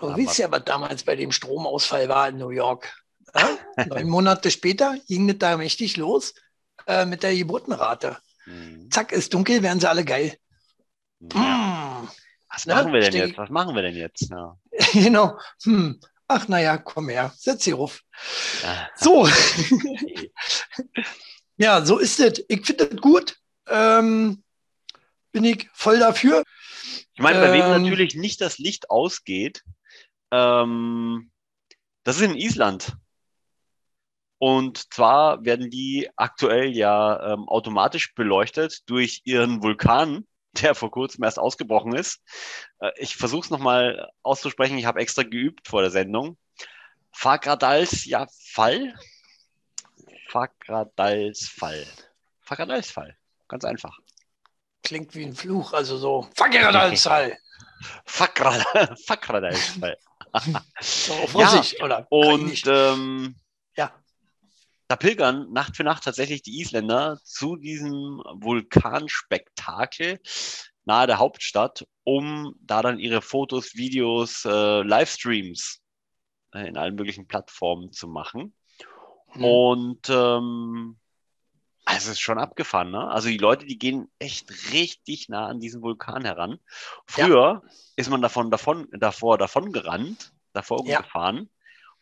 Du wisst ja, was damals bei dem Stromausfall war in New York. Neun Monate später ging das da mächtig los äh, mit der Geburtenrate. Mhm. Zack, ist dunkel, werden sie alle geil. Ja. Mmh. Was machen wir denn jetzt? Was machen wir denn jetzt? Ja. genau. Hm. Ach, naja, komm her, setz sie ruf. Ja. So. ja, so ist es. Ich finde es gut. Ähm, bin ich voll dafür. Ich meine, bei ähm, wem natürlich nicht das Licht ausgeht, ähm, das ist in Island. Und zwar werden die aktuell ja ähm, automatisch beleuchtet durch ihren Vulkan, der vor kurzem erst ausgebrochen ist. Äh, ich versuche es nochmal auszusprechen. Ich habe extra geübt vor der Sendung. Fagradals ja Fall. Fagradals Fall. Fagradals Fall. Ganz einfach klingt wie ein Fluch, also so. Fakradalsfall. so, Vorsicht, ja, oder? Und ähm, ja. da pilgern Nacht für Nacht tatsächlich die Isländer zu diesem Vulkanspektakel nahe der Hauptstadt, um da dann ihre Fotos, Videos, äh, Livestreams äh, in allen möglichen Plattformen zu machen. Hm. Und ähm, es ist schon abgefahren, ne? Also die Leute, die gehen echt richtig nah an diesen Vulkan heran. Früher ja. ist man davon, davon, davor davon gerannt, davor ja. gefahren.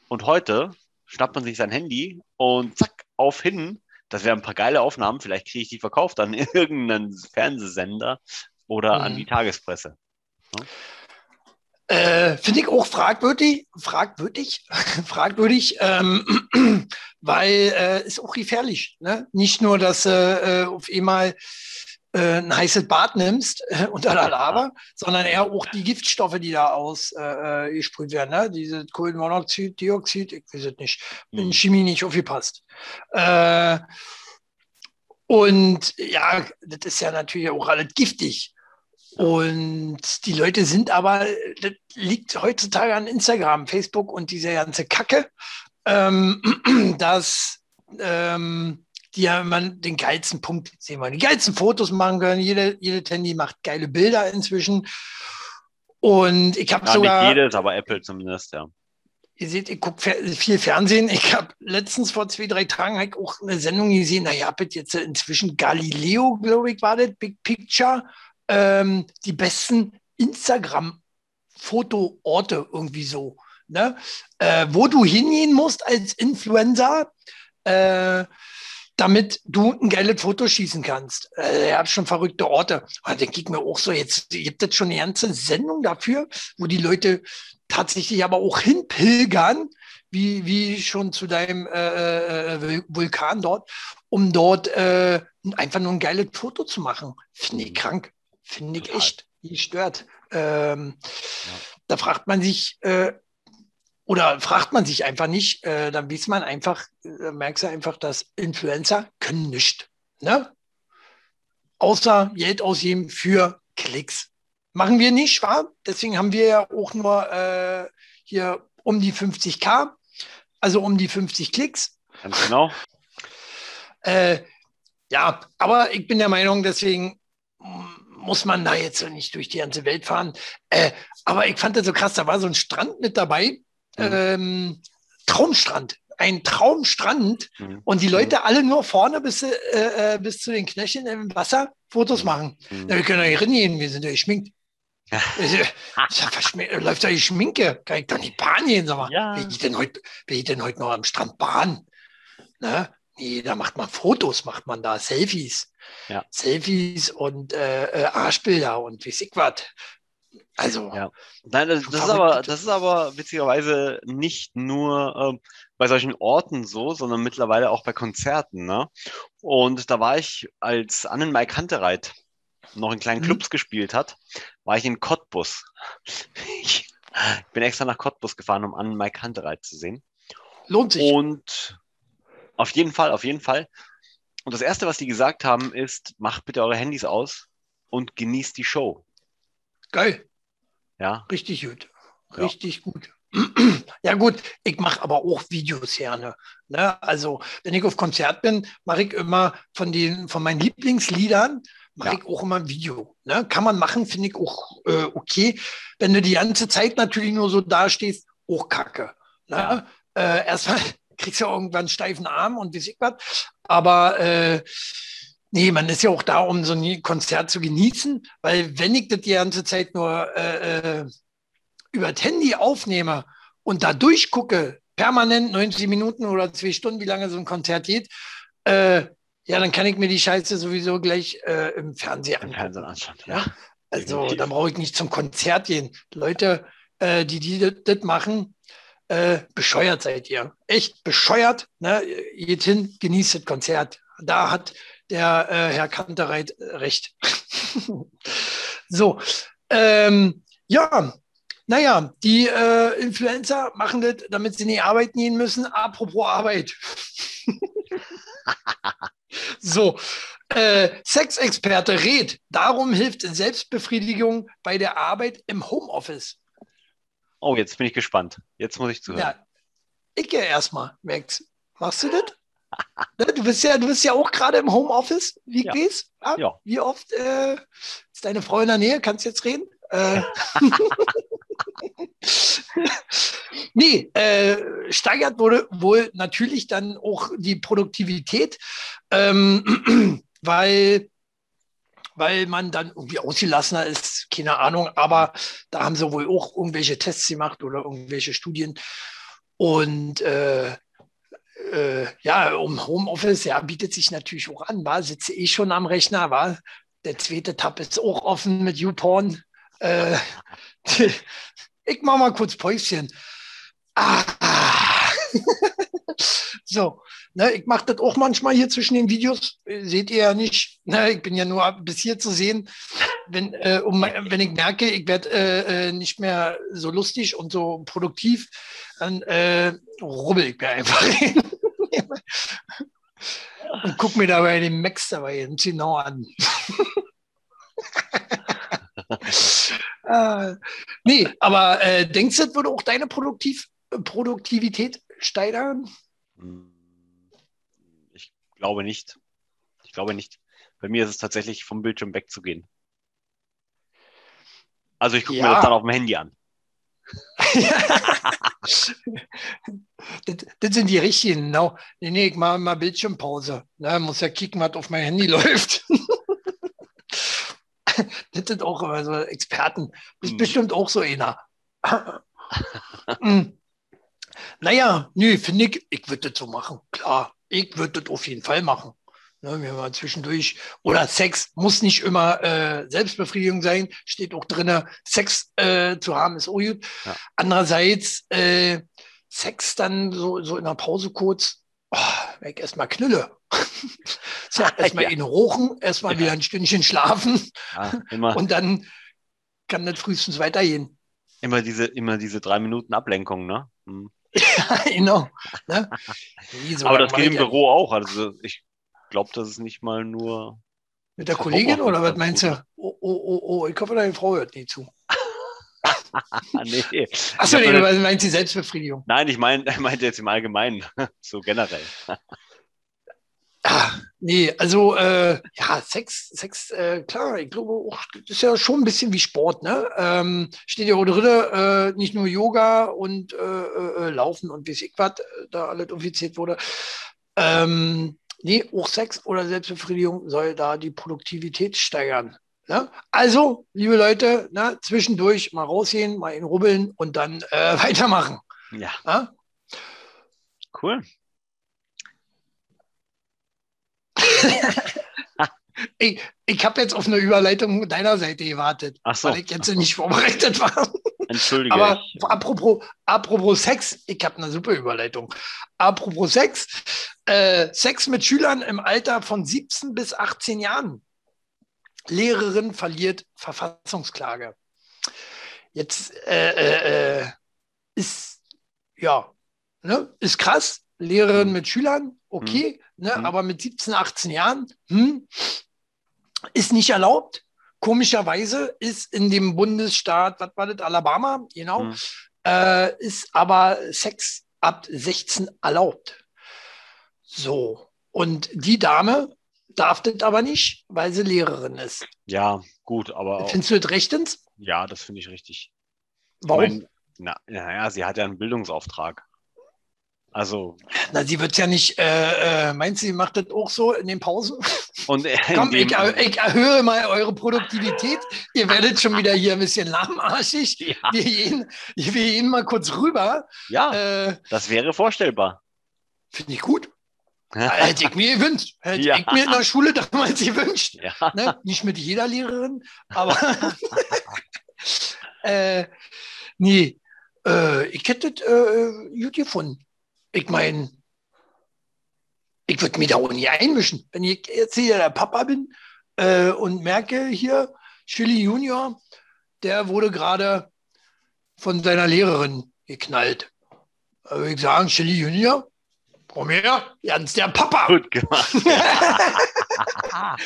Und heute schnappt man sich sein Handy und zack, auf hin. Das wären ein paar geile Aufnahmen. Vielleicht kriege ich die verkauft an irgendeinen Fernsehsender oder mhm. an die Tagespresse. Ne? Äh, Finde ich auch fragwürdig, fragwürdig, fragwürdig, ähm, weil äh, ist auch gefährlich. Ne? Nicht nur, dass äh, auf einmal äh, ein heißes Bad nimmst äh, unter der Lava, sondern eher auch die Giftstoffe, die da ausgesprüht äh, werden. Ne? Diese Kohlenmonoxid, Dioxid, ich weiß es nicht, bin mhm. Chemie nicht aufgepasst. Äh, und ja, das ist ja natürlich auch alles giftig. Und die Leute sind aber, das liegt heutzutage an Instagram, Facebook und diese ganze Kacke, ähm, dass ähm, die ja immer den geilsten Punkt sehen wollen, die geilsten Fotos machen können. Jede, jede Handy macht geile Bilder inzwischen. Und ich habe ja, sogar. Nicht jedes, aber Apple zumindest, ja. Ihr seht, ich gucke viel Fernsehen. Ich habe letztens vor zwei, drei Tagen auch eine Sendung gesehen. Na, ihr habt jetzt inzwischen Galileo, glaube ich, war das, Big Picture ähm, die besten Instagram-Fotoorte irgendwie so. Ne? Äh, wo du hingehen musst als Influencer, äh, damit du ein geiles Foto schießen kannst. Äh, ihr habt schon verrückte Orte. Da denke ich mir auch so, jetzt gibt es schon eine ganze Sendung dafür, wo die Leute tatsächlich aber auch hinpilgern, wie, wie schon zu deinem äh, äh Vulkan dort, um dort äh, einfach nur ein geiles Foto zu machen. Finde ich krank. Finde ich echt gestört. Ähm, ja. Da fragt man sich, äh, oder fragt man sich einfach nicht, äh, dann weiß man einfach, äh, merkst du einfach, dass Influencer können nicht. Ne? Außer Geld ausgeben für Klicks. Machen wir nicht, wahr? Deswegen haben wir ja auch nur äh, hier um die 50k, also um die 50 Klicks. Ganz genau. Äh, ja, aber ich bin der Meinung, deswegen muss man da jetzt nicht durch die ganze Welt fahren. Äh, aber ich fand das so krass, da war so ein Strand mit dabei, Mhm. ähm, Traumstrand. Ein Traumstrand mhm. und die Leute mhm. alle nur vorne bis, äh, äh, bis zu den Knöcheln im Wasser Fotos mhm. machen. Mhm. Ja, wir können hier reingehen, wir sind ja geschminkt. läuft da die Schminke? Kann ich doch nicht Bahn gehen, sag mal. Ja. Wie ich denn heute, wie ich denn heute noch am Strand Bahn? Ne? Nee, da macht man Fotos, macht man da Selfies. Ja. Selfies und äh, äh Arschbilder und wie ich was. Also. Ja. Nein, das, das ist aber, das ist aber witzigerweise nicht nur ähm, bei solchen Orten so, sondern mittlerweile auch bei Konzerten. Ne? Und da war ich, als Annen Mike Hunterreit noch in kleinen mhm. Clubs mhm. gespielt hat, war ich in Cottbus. ich bin extra nach Cottbus gefahren, um Annen Mike Hunterreit zu sehen. Lohnt sich. Und auf jeden Fall, auf jeden Fall. Und das Erste, was die gesagt haben, ist, macht bitte eure Handys aus und genießt die Show. Geil. Ja. Richtig gut. Richtig ja. gut. Ja gut, ich mache aber auch Videos gerne. Ne? Also wenn ich auf Konzert bin, mache ich immer von den von meinen Lieblingsliedern mache ja. ich auch immer ein Video. Ne? Kann man machen, finde ich auch äh, okay. Wenn du die ganze Zeit natürlich nur so dastehst, auch Kacke. Ne? Ja. Äh, erstmal kriegst du ja irgendwann einen steifen Arm und wie ich was. Aber äh, Nee, man ist ja auch da, um so ein Konzert zu genießen, weil wenn ich das die ganze Zeit nur äh, äh über das Handy aufnehme und da durchgucke, permanent 90 Minuten oder zwei Stunden, wie lange so ein Konzert geht, äh, ja, dann kann ich mir die Scheiße sowieso gleich äh, im Fernsehen Im Fernsehen anschauen. Ja? Also da brauche ich nicht zum Konzert gehen. Leute, äh, die, die das machen, äh, bescheuert seid ihr. Echt bescheuert. Ne? Geht hin, genießt das Konzert. Da hat der äh, Herr Kantereit recht. so, ähm, ja, naja, die äh, Influencer machen das, damit sie nicht arbeiten gehen müssen. Apropos Arbeit. so, äh, Sexexperte rät, darum hilft Selbstbefriedigung bei der Arbeit im Homeoffice. Oh, jetzt bin ich gespannt. Jetzt muss ich zuhören. Ja, ich gehe erstmal, Max. Machst du das? Ne, du bist ja, du bist ja auch gerade im Homeoffice. Wie ja. geht's? Ja. ja. Wie oft äh, ist deine Frau in der Nähe? Kannst du jetzt reden? Äh. nee, äh, steigert wurde wohl natürlich dann auch die Produktivität, ähm, weil, weil man dann irgendwie ausgelassener ist, keine Ahnung, aber da haben sie wohl auch irgendwelche Tests gemacht oder irgendwelche Studien. Und äh, äh, ja, um Homeoffice, ja, bietet sich natürlich auch an, war, sitze ich schon am Rechner, war. Der zweite Tab ist auch offen mit YouPorn. Äh, ich mache mal kurz Päuschen. Ah. so, ne, ich mache das auch manchmal hier zwischen den Videos. Seht ihr ja nicht. Ne, ich bin ja nur bis hier zu sehen. Wenn, äh, um, wenn ich merke, ich werde äh, äh, nicht mehr so lustig und so produktiv, dann äh, rubbel ich mir einfach hin. und guck mir dabei den Max dabei ganz genau an. äh, nee, aber äh, denkst du, das würde auch deine Produktiv Produktivität steigern? Ich glaube nicht. Ich glaube nicht. Bei mir ist es tatsächlich vom Bildschirm wegzugehen. Also ich gucke ja. mir das dann auf dem Handy an. das, das, sind die richtigen, genau. Nee, nee, ich mache mal Bildschirmpause. Na, muss ja kicken, was auf mein Handy läuft. das sind auch immer so Experten. Bist hm. bestimmt auch so einer. hm. Naja, nö, finde ich, ich würde das so machen. Klar, ich würde das auf jeden Fall machen. Ne, wir mal zwischendurch. Oder Sex muss nicht immer äh, Selbstbefriedigung sein, steht auch drin, Sex äh, zu haben ist auch gut. Ja. Andererseits, äh, Sex dann so, so in der Pause kurz, oh, weg erstmal Knülle. so, erstmal ja. in Rochen, erstmal ja. wieder ein Stündchen schlafen ja, und dann kann das frühestens weitergehen. Immer diese, immer diese drei Minuten Ablenkung, ne? Hm. Ja, genau. Ne? Aber das geht im Büro auch. Also ich glaube, das ist nicht mal nur. Mit der Kollegin oder was meinst du? Oh, oh, oh, oh, ich hoffe, deine Frau hört nie zu. nee. Achso, nee, du meinst die Selbstbefriedigung. Nein, ich meine meinte jetzt im Allgemeinen, so generell. Ah, nee, also äh, ja, Sex, Sex, äh, klar, ich glaube, das ist ja schon ein bisschen wie Sport, ne? Ähm, steht ja auch drin, äh, nicht nur Yoga und äh, äh, äh, Laufen und wie ich was, da alles offiziert wurde. Ähm, nee, auch Sex oder Selbstbefriedigung soll da die Produktivität steigern. Ne? Also, liebe Leute, ne, zwischendurch mal rausgehen, mal in rubbeln und dann weitermachen. Ja. ja? Cool. ich ich habe jetzt auf eine Überleitung deiner Seite gewartet, so. weil ich jetzt nicht vorbereitet war. Entschuldige. Aber apropos, apropos Sex, ich habe eine super Überleitung. Apropos Sex, äh, Sex mit Schülern im Alter von 17 bis 18 Jahren. Lehrerin verliert Verfassungsklage. Jetzt äh, äh, äh ist ja ne, ist krass. Lehrerin mhm. mit Schülern, okay, mhm. ne, mhm. aber mit 17, 18 Jahren hm, ist nicht erlaubt. Komischerweise ist in dem Bundesstaat, was war das, Alabama, genau, mhm. äh, ist aber Sex ab 16 erlaubt. So, und die Dame darf das aber nicht, weil sie Lehrerin ist. Ja, gut, aber. Findest du das rechtens? Ja, das finde ich richtig. Warum? Ich mein, na, naja, sie hat ja einen Bildungsauftrag. Also. Na, sie wird ja nicht, äh, äh, meint sie, macht das auch so in den Pausen? Und äh, Komm, ich, ich, erhöhe mal eure Produktivität. Ihr werdet schon wieder hier ein bisschen lahmarschig. Ja. Wir, gehen, wir gehen mal kurz rüber. Ja, äh, das wäre vorstellbar. Finde ich gut. Hätte ich mir gewünscht. Hätte ja. ich mir in der Schule damals gewünscht. Ja. Ne? Nicht mit jeder Lehrerin, aber äh, nee, äh, ich hätte das äh, gut gefunden ich meine, ich würde mich da auch nicht einmischen. Wenn ich jetzt hier der Papa bin äh, und merke hier, Chili Junior, der wurde gerade von seiner Lehrerin geknallt. Da würde ich sagen, Chili Junior, komm her, Jans der Papa. Gut gemacht.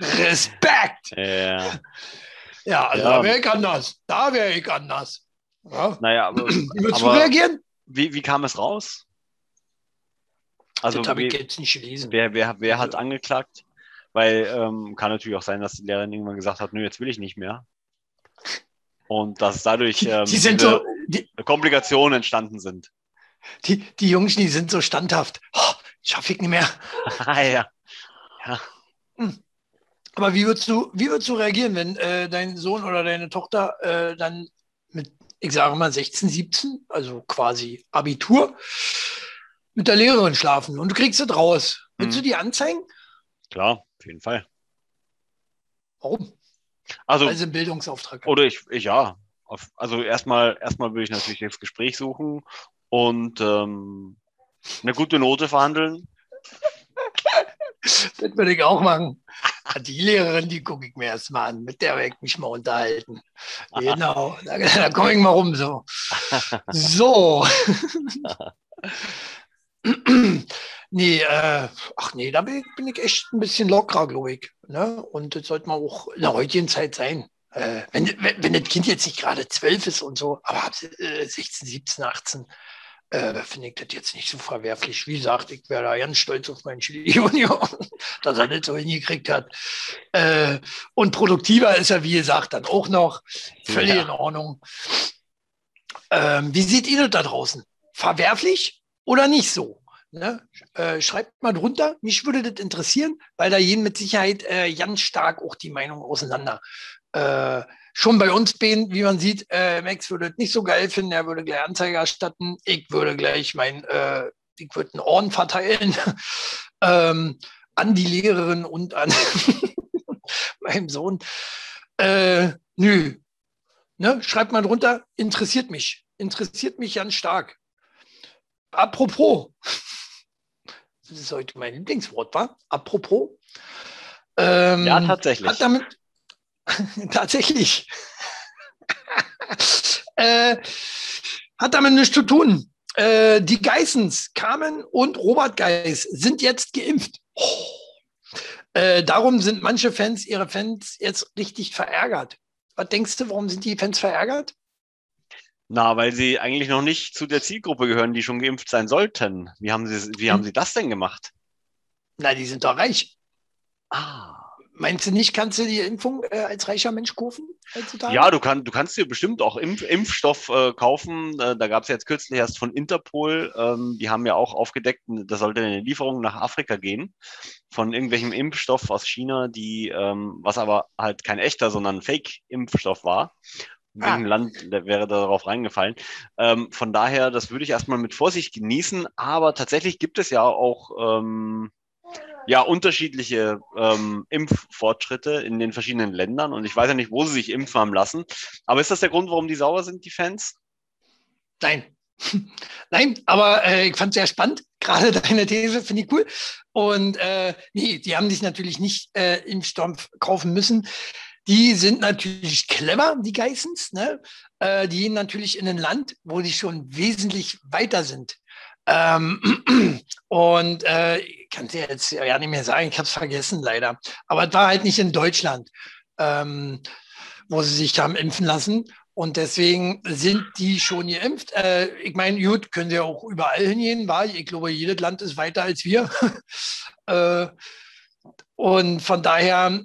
Respekt. Ja, ja also ja. da wäre ich anders. Da wäre ich anders. Ja. Naja, aber, Wie würdest du reagieren? Wie, wie kam es raus? Also das habe ich jetzt nicht gelesen. Wer, wer, wer hat also angeklagt? Weil ähm, kann natürlich auch sein, dass die Lehrerin irgendwann gesagt hat, nö, jetzt will ich nicht mehr. Und dass dadurch ähm, die sind so, die, Komplikationen entstanden sind. Die, die Jungs, die sind so standhaft. Oh, Schaffe ich nicht mehr. Ah, ja. ja. Hm. Aber wie würdest du, wie würdest du reagieren, wenn äh, dein Sohn oder deine Tochter äh, dann mit, ich sage mal, 16, 17, also quasi Abitur, mit der Lehrerin schlafen und du kriegst es raus. Mhm. Willst du die anzeigen? Klar, auf jeden Fall. Warum? Also, sie einen Bildungsauftrag. Oder ich, ich ja. Also erstmal, erstmal würde ich natürlich das Gespräch suchen und ähm, eine gute Note verhandeln. das würde ich auch machen. Ah, die Lehrerin, die gucke ich mir erstmal an. Mit der werde ich mich mal unterhalten. Genau. Da, da komme ich mal rum so. So. nee, äh, ach nee, da bin ich, bin ich, echt ein bisschen lockerer, glaube ich. Ne? Und das sollte man auch in der heutigen Zeit sein. Äh, wenn, wenn, wenn, das Kind jetzt nicht gerade zwölf ist und so, aber ab äh, 16, 17, 18, äh, finde ich das jetzt nicht so verwerflich. Wie gesagt, ich wäre da ganz stolz auf meinen Chili Junior, dass er das so hingekriegt hat. Äh, und produktiver ist er, wie gesagt, dann auch noch. Völlig ja. in Ordnung. Ähm, wie seht ihr das da draußen? Verwerflich? Oder nicht so? Ne? Äh, schreibt mal drunter. Mich würde das interessieren, weil da gehen mit Sicherheit äh, ganz stark auch die Meinungen auseinander. Äh, schon bei uns beiden, wie man sieht, äh, Max würde es nicht so geil finden. Er würde gleich Anzeige erstatten. Ich würde gleich mein, äh, ich würde einen Orden verteilen ähm, an die Lehrerin und an meinem Sohn. Äh, nö. Ne? Schreibt mal drunter. Interessiert mich. Interessiert mich ganz stark. Apropos, das ist heute mein Lieblingswort, war? Apropos. Ähm, ja, tatsächlich. Hat damit, tatsächlich. äh, hat damit nichts zu tun. Äh, die Geissens, Carmen und Robert Geiss, sind jetzt geimpft. Oh. Äh, darum sind manche Fans, ihre Fans jetzt richtig verärgert. Was denkst du, warum sind die Fans verärgert? Na, weil sie eigentlich noch nicht zu der Zielgruppe gehören, die schon geimpft sein sollten. Wie haben sie, wie haben sie das denn gemacht? Na, die sind doch reich. Ah. Meinst du nicht, kannst du die Impfung äh, als reicher Mensch kaufen heutzutage? Ja, du, kann, du kannst dir bestimmt auch Impf Impfstoff äh, kaufen. Äh, da gab es jetzt kürzlich erst von Interpol, ähm, die haben ja auch aufgedeckt, da sollte eine Lieferung nach Afrika gehen von irgendwelchem Impfstoff aus China, die, ähm, was aber halt kein echter, sondern Fake-Impfstoff war. In welchem ah. Land wäre darauf reingefallen? Ähm, von daher, das würde ich erstmal mit Vorsicht genießen, aber tatsächlich gibt es ja auch ähm, ja unterschiedliche ähm, Impffortschritte in den verschiedenen Ländern und ich weiß ja nicht, wo sie sich impfen haben lassen. Aber ist das der Grund, warum die sauer sind, die Fans? Nein. Nein, aber äh, ich fand es sehr spannend. Gerade deine These finde ich cool. Und äh, nee, die haben sich natürlich nicht äh, Impfstoff kaufen müssen. Die sind natürlich clever, die Geissens. Ne? Äh, die gehen natürlich in ein Land, wo die schon wesentlich weiter sind. Ähm, und äh, ich kann dir jetzt ja nicht mehr sagen, ich habe es vergessen leider. Aber es war halt nicht in Deutschland, ähm, wo sie sich haben impfen lassen. Und deswegen sind die schon geimpft. Äh, ich meine, gut, können sie auch überall hingehen, weil ich glaube, jedes Land ist weiter als wir. äh, und von daher,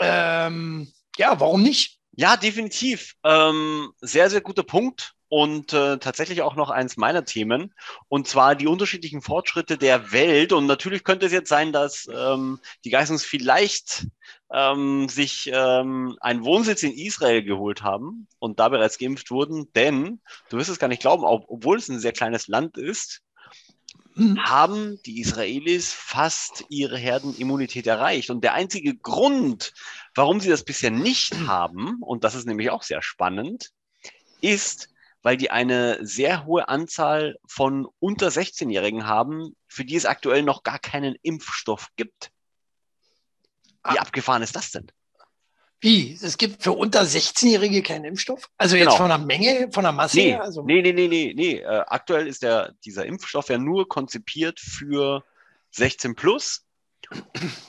ähm, ja, warum nicht? Ja, definitiv. Ähm, sehr, sehr guter Punkt und äh, tatsächlich auch noch eins meiner Themen, und zwar die unterschiedlichen Fortschritte der Welt. Und natürlich könnte es jetzt sein, dass ähm, die Geissens vielleicht ähm, sich ähm, einen Wohnsitz in Israel geholt haben und da bereits geimpft wurden, denn du wirst es gar nicht glauben, ob, obwohl es ein sehr kleines Land ist. Haben die Israelis fast ihre Herdenimmunität erreicht. Und der einzige Grund, warum sie das bisher nicht haben, und das ist nämlich auch sehr spannend, ist, weil die eine sehr hohe Anzahl von unter 16-Jährigen haben, für die es aktuell noch gar keinen Impfstoff gibt. Wie ah. abgefahren ist das denn? Wie? Es gibt für unter 16-Jährige keinen Impfstoff? Also jetzt genau. von der Menge, von der Masse nee, her? Also nee, nee, nee, nee, nee. Äh, aktuell ist der, dieser Impfstoff ja nur konzipiert für 16 plus.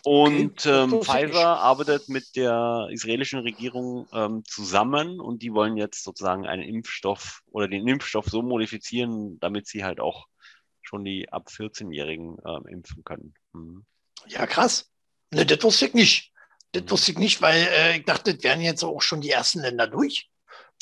Und okay, ähm, Pfizer arbeitet mit der israelischen Regierung ähm, zusammen und die wollen jetzt sozusagen einen Impfstoff oder den Impfstoff so modifizieren, damit sie halt auch schon die ab 14-Jährigen ähm, impfen können. Mhm. Ja, krass. Ne, das wusste ich nicht. Das mhm. wusste ich nicht, weil äh, ich dachte, das wären jetzt auch schon die ersten Länder durch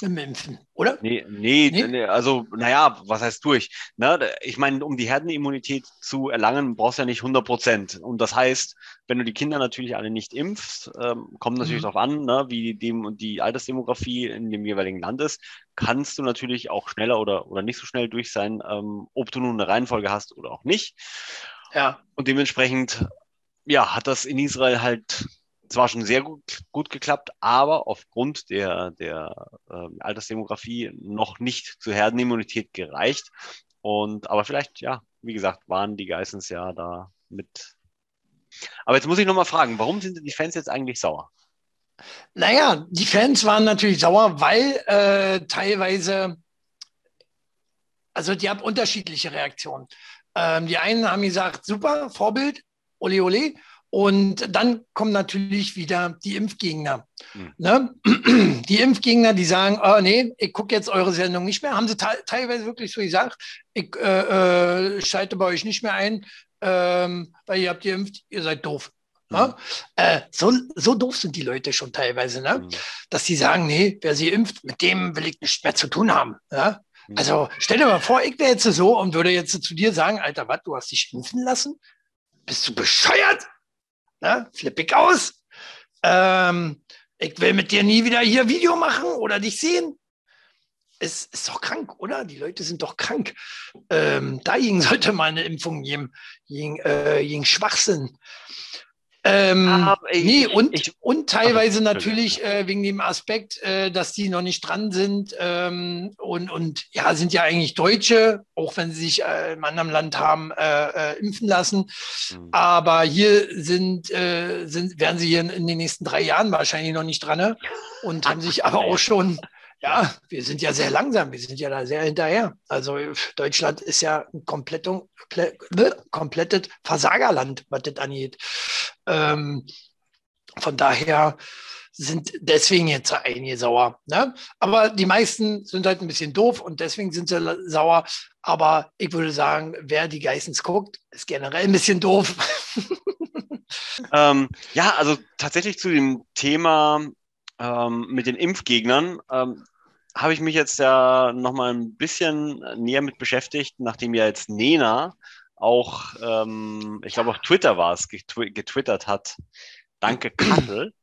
im Impfen, oder? Nee, nee, nee? also, naja, was heißt durch? Ne? Ich meine, um die Herdenimmunität zu erlangen, brauchst du ja nicht 100 Prozent. Und das heißt, wenn du die Kinder natürlich alle nicht impfst, ähm, kommt natürlich mhm. darauf an, ne, wie die, die Altersdemografie in dem jeweiligen Land ist, kannst du natürlich auch schneller oder, oder nicht so schnell durch sein, ähm, ob du nun eine Reihenfolge hast oder auch nicht. Ja. Und dementsprechend, ja, hat das in Israel halt zwar schon sehr gut, gut geklappt, aber aufgrund der, der äh, Altersdemografie noch nicht zur Herdenimmunität gereicht. Und aber vielleicht, ja, wie gesagt, waren die Geissens ja da mit. Aber jetzt muss ich nochmal fragen, warum sind die Fans jetzt eigentlich sauer? Naja, die Fans waren natürlich sauer, weil äh, teilweise, also die haben unterschiedliche Reaktionen. Ähm, die einen haben gesagt, super, Vorbild, ole ole. Und dann kommen natürlich wieder die Impfgegner. Mhm. Ne? Die Impfgegner, die sagen, oh, nee, ich gucke jetzt eure Sendung nicht mehr. Haben sie teilweise wirklich so gesagt, ich äh, äh, schalte bei euch nicht mehr ein, ähm, weil ihr habt geimpft, ihr seid doof. Mhm. Ne? Äh, so, so doof sind die Leute schon teilweise, ne? Mhm. dass sie sagen, nee, wer sie impft, mit dem will ich nichts mehr zu tun haben. Ja? Mhm. Also stell dir mal vor, ich wäre jetzt so und würde jetzt zu dir sagen, Alter, was, du hast dich impfen lassen? Bist du bescheuert? Ne? Flippig aus. Ähm, ich will mit dir nie wieder hier Video machen oder dich sehen. Es ist doch krank, oder? Die Leute sind doch krank. Ähm, dagegen sollte man eine Impfung geben, gegen, äh, gegen Schwachsinn. Ähm, ich, nee, und, ich, und teilweise natürlich äh, wegen dem Aspekt, äh, dass die noch nicht dran sind ähm, und, und ja, sind ja eigentlich Deutsche, auch wenn sie sich äh, im anderen Land haben äh, äh, impfen lassen. Mhm. Aber hier sind, äh, sind, werden sie hier in, in, den nächsten drei Jahren wahrscheinlich noch nicht dran ne? und haben sich aber auch schon Ja, wir sind ja sehr langsam, wir sind ja da sehr hinterher. Also Deutschland ist ja ein komplettes Versagerland, was das angeht. Ähm, von daher sind deswegen jetzt einige sauer. Ne? Aber die meisten sind halt ein bisschen doof und deswegen sind sie sauer. Aber ich würde sagen, wer die Geissens guckt, ist generell ein bisschen doof. ähm, ja, also tatsächlich zu dem Thema ähm, mit den Impfgegnern ähm, habe ich mich jetzt ja noch mal ein bisschen näher mit beschäftigt, nachdem ja jetzt Nena auch, ähm, ich glaube auf Twitter war es, getwittert hat. Danke, Kattel.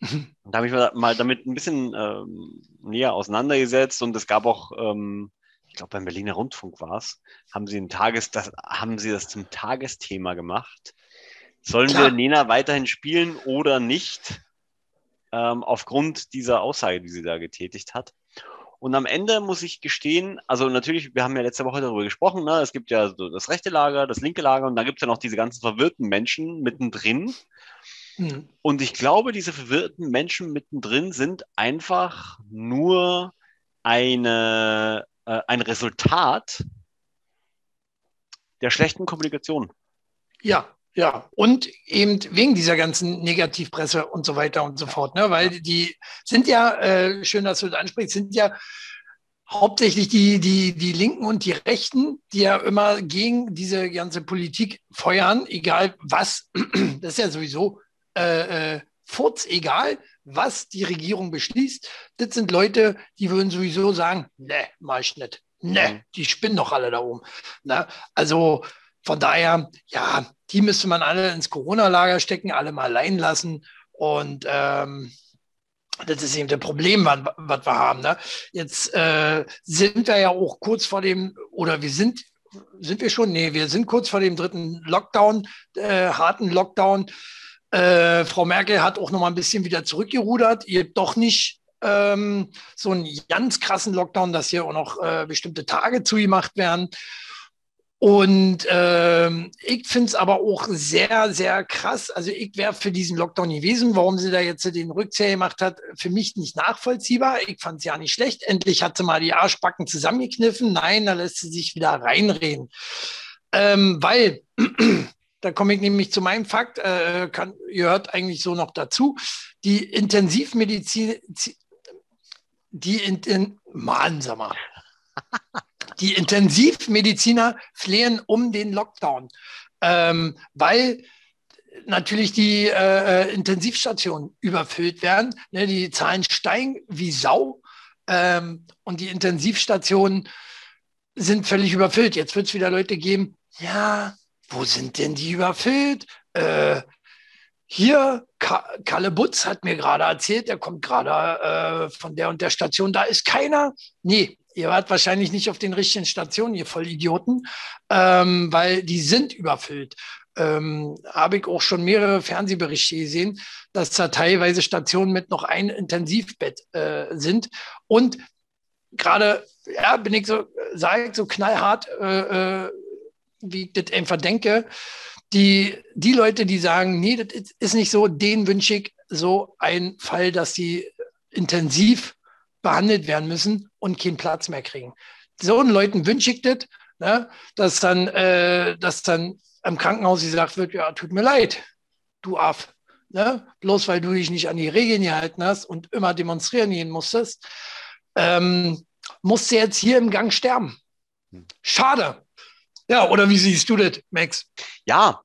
Und da habe ich mich mal damit ein bisschen ähm, näher auseinandergesetzt und es gab auch, ähm, ich glaube beim Berliner Rundfunk war es, haben sie ein Tages, das, haben sie das zum Tagesthema gemacht. Sollen Klar. wir Nena weiterhin spielen oder nicht? Ähm, aufgrund dieser Aussage, die sie da getätigt hat. Und am Ende muss ich gestehen, also natürlich, wir haben ja letzte Woche darüber gesprochen, ne? es gibt ja so das rechte Lager, das linke Lager und dann gibt es ja noch diese ganzen verwirrten Menschen mittendrin. Mhm. Und ich glaube, diese verwirrten Menschen mittendrin sind einfach nur eine, äh, ein Resultat der schlechten Kommunikation. Ja, ja, und eben wegen dieser ganzen Negativpresse und so weiter und so fort, ne? weil die sind ja, äh, schön, dass du das ansprichst, sind ja hauptsächlich die, die, die Linken und die Rechten, die ja immer gegen diese ganze Politik feuern, egal was, das ist ja sowieso äh, äh, furz egal, was die Regierung beschließt. Das sind Leute, die würden sowieso sagen, ne, mach ich nicht. Ne, mhm. die spinnen doch alle da oben. Ne? Also von daher, ja, die müsste man alle ins Corona-Lager stecken, alle mal allein lassen. Und ähm, das ist eben das Problem, was, wir haben. Ne? Jetzt äh, sind wir ja auch kurz vor dem, oder wir sind, sind wir schon? Nee, wir sind kurz vor dem dritten Lockdown, äh, harten Lockdown. Äh, Frau Merkel hat auch noch mal ein bisschen wieder zurückgerudert. Ihr doch nicht ähm, so einen ganz krassen Lockdown, dass hier auch noch äh, bestimmte Tage zugemacht werden. Und ähm, ich finde es aber auch sehr, sehr krass. Also ich wäre für diesen Lockdown gewesen. Warum sie da jetzt den Rückzieher gemacht hat, für mich nicht nachvollziehbar. Ich fand es ja nicht schlecht. Endlich hat sie mal die Arschbacken zusammengekniffen. Nein, da lässt sie sich wieder reinreden. Ähm, weil, da komme ich nämlich zu meinem Fakt, äh, kann, gehört eigentlich so noch dazu, die Intensivmedizin, die in, in Mann, sag mal. Die Intensivmediziner flehen um den Lockdown, ähm, weil natürlich die äh, Intensivstationen überfüllt werden. Ne, die Zahlen steigen wie Sau ähm, und die Intensivstationen sind völlig überfüllt. Jetzt wird es wieder Leute geben, ja, wo sind denn die überfüllt? Äh, hier, Kalle Butz hat mir gerade erzählt, der kommt gerade äh, von der und der Station, da ist keiner. Nee, ihr wart wahrscheinlich nicht auf den richtigen Stationen, ihr Vollidioten, ähm, weil die sind überfüllt. Ähm, habe ich auch schon mehrere Fernsehberichte gesehen, dass da teilweise Stationen mit noch ein Intensivbett äh, sind. Und gerade, ja, bin ich so, sage ich so knallhart, äh, äh, wie ich das einfach denke, die, die Leute, die sagen, nee, das ist nicht so, denen wünsche ich so einen Fall, dass sie intensiv behandelt werden müssen und keinen Platz mehr kriegen. So einen Leuten wünsche ich das, ne, dass, dann, äh, dass dann im Krankenhaus gesagt wird, ja, tut mir leid, du Aff. Ne? Bloß weil du dich nicht an die Regeln gehalten hast und immer demonstrieren gehen musstest, ähm, musst du jetzt hier im Gang sterben. Hm. Schade. Ja, oder wie siehst du das, Max? Ja,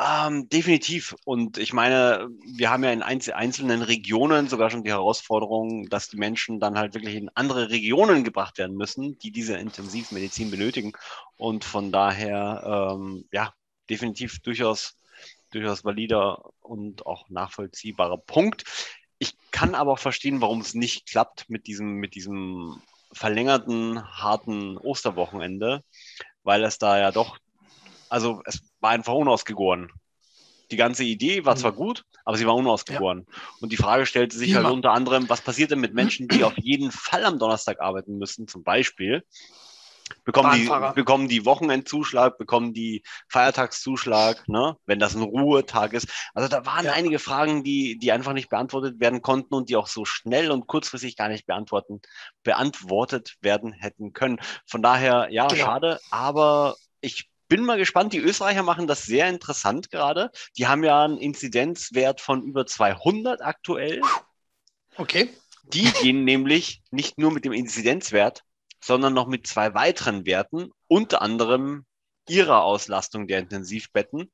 ähm, definitiv. Und ich meine, wir haben ja in einzelnen Regionen sogar schon die Herausforderung, dass die Menschen dann halt wirklich in andere Regionen gebracht werden müssen, die diese Intensivmedizin benötigen. Und von daher, ähm, ja, definitiv durchaus, durchaus valider und auch nachvollziehbarer Punkt. Ich kann aber auch verstehen, warum es nicht klappt mit diesem, mit diesem verlängerten, harten Osterwochenende, weil es da ja doch also es war einfach unausgegoren. Die ganze Idee war zwar mhm. gut, aber sie war unausgegoren. Ja. Und die Frage stellte sich halt unter anderem, was passiert denn mit Menschen, die auf jeden Fall am Donnerstag arbeiten müssen, zum Beispiel? bekommen die, bekommen die Wochenendzuschlag, bekommen die Feiertagszuschlag, ne? wenn das ein Ruhetag ist. Also da waren ja. einige Fragen, die, die einfach nicht beantwortet werden konnten und die auch so schnell und kurzfristig gar nicht beantworten, beantwortet werden hätten können. Von daher, ja, genau. schade, aber ich bin mal gespannt. Die Österreicher machen das sehr interessant gerade. Die haben ja einen Inzidenzwert von über 200 aktuell. Okay. Die gehen nämlich nicht nur mit dem Inzidenzwert, sondern noch mit zwei weiteren Werten, unter anderem ihrer Auslastung der Intensivbetten.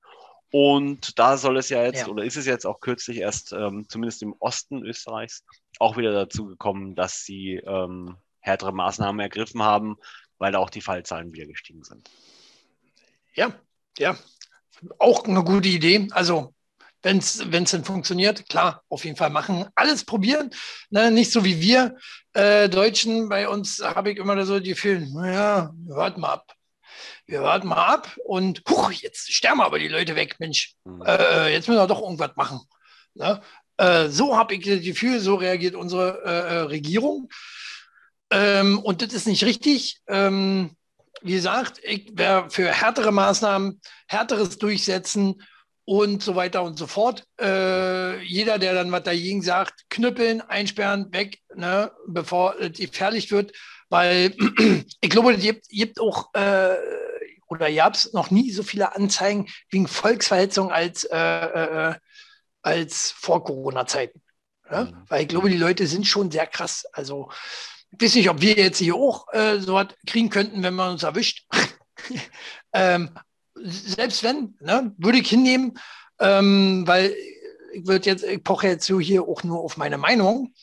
Und da soll es ja jetzt, ja. oder ist es jetzt auch kürzlich erst, ähm, zumindest im Osten Österreichs, auch wieder dazu gekommen, dass sie ähm, härtere Maßnahmen ergriffen haben, weil da auch die Fallzahlen wieder gestiegen sind. Ja, ja, auch eine gute Idee. Also wenn es denn funktioniert, klar, auf jeden Fall machen, alles probieren. Ne? Nicht so wie wir äh, Deutschen, bei uns habe ich immer so die Gefühl, naja, wir warten mal ab. Wir warten mal ab und huch, jetzt sterben aber die Leute weg, Mensch. Mhm. Äh, jetzt müssen wir doch irgendwas machen. Ne? Äh, so habe ich das Gefühl, so reagiert unsere äh, äh, Regierung. Ähm, und das ist nicht richtig. Ähm, wie gesagt, ich wäre für härtere Maßnahmen, härteres Durchsetzen und so weiter und so fort. Äh, jeder, der dann was dagegen sagt, knüppeln, einsperren, weg, ne, bevor es gefährlich wird, weil ich glaube, es gibt, gibt auch, äh, oder ihr habt noch nie so viele Anzeigen wegen Volksverhetzung als, äh, äh, als vor Corona-Zeiten. Ne? Mhm. Weil ich glaube, die Leute sind schon sehr krass. Also, weiß nicht, ob wir jetzt hier auch äh, so was kriegen könnten, wenn man uns erwischt. ähm, selbst wenn, ne, würde ich hinnehmen, ähm, weil ich würde jetzt, ich poche jetzt so hier auch nur auf meine Meinung.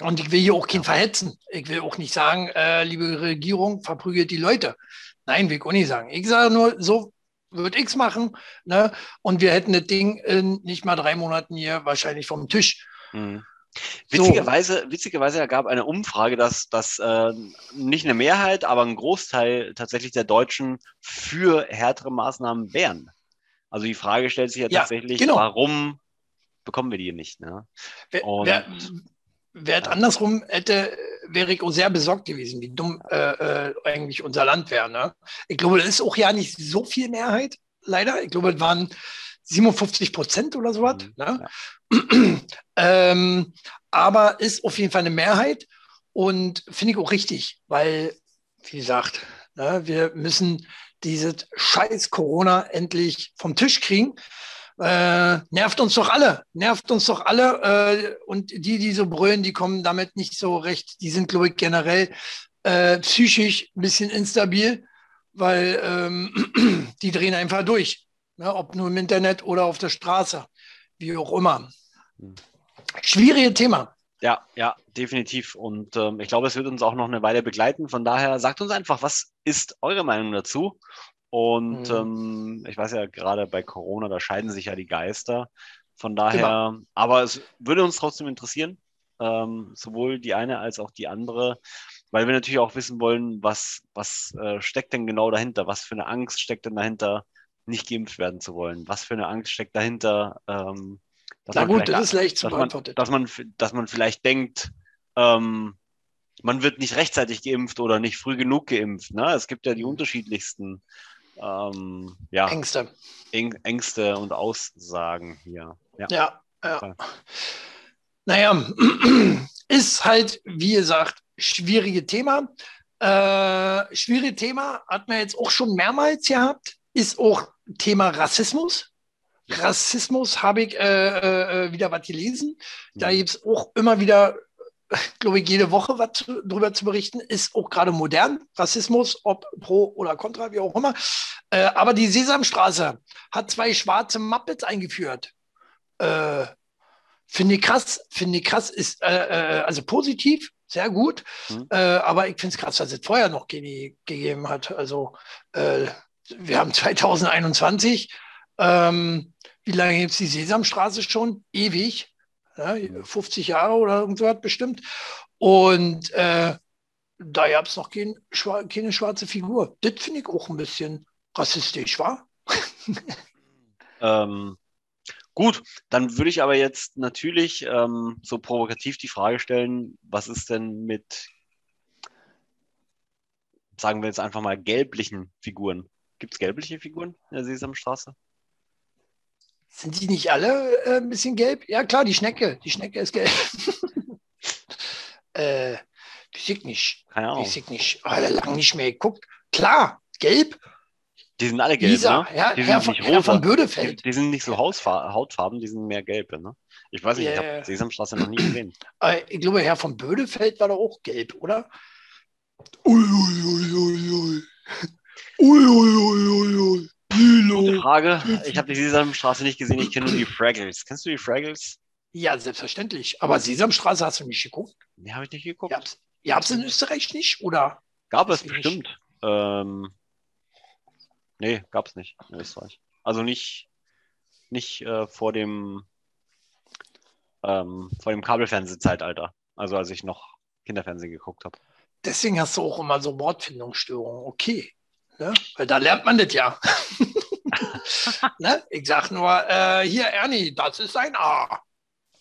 Und ich will hier auch keinen verhetzen. Ich will auch nicht sagen, äh, liebe Regierung, verprügelt die Leute. Nein, will ich auch nicht sagen. Ich sage nur, so würde ich es machen. Ne? Und wir hätten das Ding in nicht mal drei Monaten hier wahrscheinlich vom Tisch. Mhm. Witzigerweise, so. witzigerweise ergab eine Umfrage, dass, dass äh, nicht eine Mehrheit, aber ein Großteil tatsächlich der Deutschen für härtere Maßnahmen wären. Also die Frage stellt sich ja, ja tatsächlich, genau. warum bekommen wir die nicht? Ne? Wer, wer, wer andersrum hätte, wäre ich auch sehr besorgt gewesen, wie dumm äh, äh, eigentlich unser Land wäre. Ne? Ich glaube, das ist auch ja nicht so viel Mehrheit, leider. Ich glaube, es waren 57 Prozent oder sowas. Mhm, ne? ja. ähm, aber ist auf jeden Fall eine Mehrheit und finde ich auch richtig, weil, wie gesagt, ne, wir müssen dieses scheiß Corona endlich vom Tisch kriegen. Äh, nervt uns doch alle, nervt uns doch alle. Äh, und die, die so brüllen, die kommen damit nicht so recht. Die sind, glaube ich, generell äh, psychisch ein bisschen instabil, weil ähm, die drehen einfach durch ne, ob nur im Internet oder auf der Straße, wie auch immer. Schwieriges Thema. Ja, ja, definitiv. Und ähm, ich glaube, es wird uns auch noch eine Weile begleiten. Von daher sagt uns einfach, was ist eure Meinung dazu? Und mhm. ähm, ich weiß ja, gerade bei Corona, da scheiden sich ja die Geister. Von daher, genau. aber es würde uns trotzdem interessieren, ähm, sowohl die eine als auch die andere, weil wir natürlich auch wissen wollen, was, was äh, steckt denn genau dahinter, was für eine Angst steckt denn dahinter, nicht geimpft werden zu wollen. Was für eine Angst steckt dahinter? Ähm, Na gut, das ist leicht zu beantworten. Dass man, dass man vielleicht denkt, ähm, man wird nicht rechtzeitig geimpft oder nicht früh genug geimpft. Ne? Es gibt ja die unterschiedlichsten ähm, ja, Ängste. Ängste und Aussagen hier. Ja, ja. ja. Naja, ist halt, wie gesagt, schwierige Thema. Äh, schwierige Thema hat man jetzt auch schon mehrmals gehabt, ist auch Thema Rassismus. Rassismus habe ich äh, äh, wieder was gelesen. Da gibt es auch immer wieder, glaube ich, jede Woche was darüber zu berichten. Ist auch gerade modern, Rassismus, ob pro oder contra, wie auch immer. Äh, aber die Sesamstraße hat zwei schwarze Muppets eingeführt. Äh, finde ich krass, finde ich krass, ist äh, äh, also positiv, sehr gut. Mhm. aber ich finde es krass, dass es vorher noch gegeben hat. Also wir haben 2021. Ähm, wie lange gibt es die Sesamstraße schon? Ewig. Ja, 50 Jahre oder irgendwas bestimmt. Und äh, da gab es noch kein, keine schwarze Figur. Das finde ich auch ein bisschen rassistisch, war? ähm, gut, dann würde ich aber jetzt natürlich ähm, so provokativ die Frage stellen, was ist denn mit sagen wir jetzt einfach mal, gelblichen Figuren. Gibt es gelbliche Figuren in der Sesamstraße? Sind die nicht alle äh, ein bisschen gelb? Ja, klar, die Schnecke. Die Schnecke ist gelb. äh, die sieht nicht. Keine Ahnung. Die sieht nicht. Oh, lange nicht mehr geguckt. Klar, gelb. Die sind alle gelb, Lisa, ne? Herr, Die Herr, sind von, nicht Herr von rosa. Die, Bödefeld. die sind nicht so Hausfa Hautfarben, die sind mehr gelb, ne? Ich weiß nicht, ich Ja. habe Sesamstraße noch nie gesehen. Äh, ich glaube, Herr von Bödefeld war doch auch gelb, oder? Ui, ui, ui, ui, ui. Ui, ui, ui, ui, ui. Gute Lilo. Frage. Ich habe die Sesamstraße nicht gesehen, ich kenne nur die Fraggles. Kennst du die Fraggles? Ja, selbstverständlich. Aber Sesamstraße hast du nicht geguckt? Nee, habe ich nicht geguckt. Ihr habt's in Österreich nicht, oder? Gab es bestimmt. Ähm, nee, gab es nicht in Österreich. Also nicht, nicht äh, vor dem ähm, vor dem Kabelfernsehzeitalter. Also als ich noch Kinderfernsehen geguckt habe. Deswegen hast du auch immer so Wortfindungsstörungen. Okay. Ne? Weil da lernt man das ja. ne? Ich sag nur, äh, hier, Ernie, das ist ein A.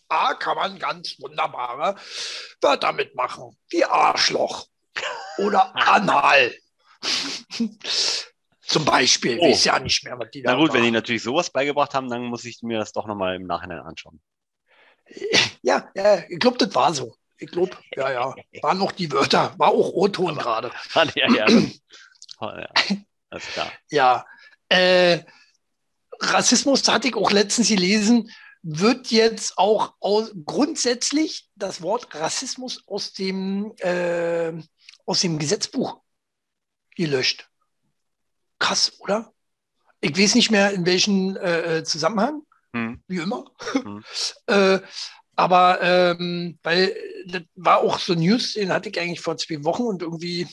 A kann man ganz wunderbare Wörter mitmachen. Wie Arschloch. Oder Anal. Zum Beispiel. Oh. Weiß ja nicht mehr, was die da Na gut, wenn die natürlich sowas beigebracht haben, dann muss ich mir das doch nochmal im Nachhinein anschauen. Ja, ja, ich glaube, das war so. Ich glaube, ja, ja. Waren auch die Wörter. War auch O-Ton gerade. ja, ja. Ja. Alles klar. Ja, äh, Rassismus hatte ich auch letztens gelesen, wird jetzt auch aus, grundsätzlich das Wort Rassismus aus dem, äh, aus dem Gesetzbuch gelöscht. Krass, oder? Ich weiß nicht mehr, in welchem äh, Zusammenhang, Hm. wie immer. Hm. äh, aber ähm, weil das war auch so News, den hatte ich eigentlich vor zwei Wochen und irgendwie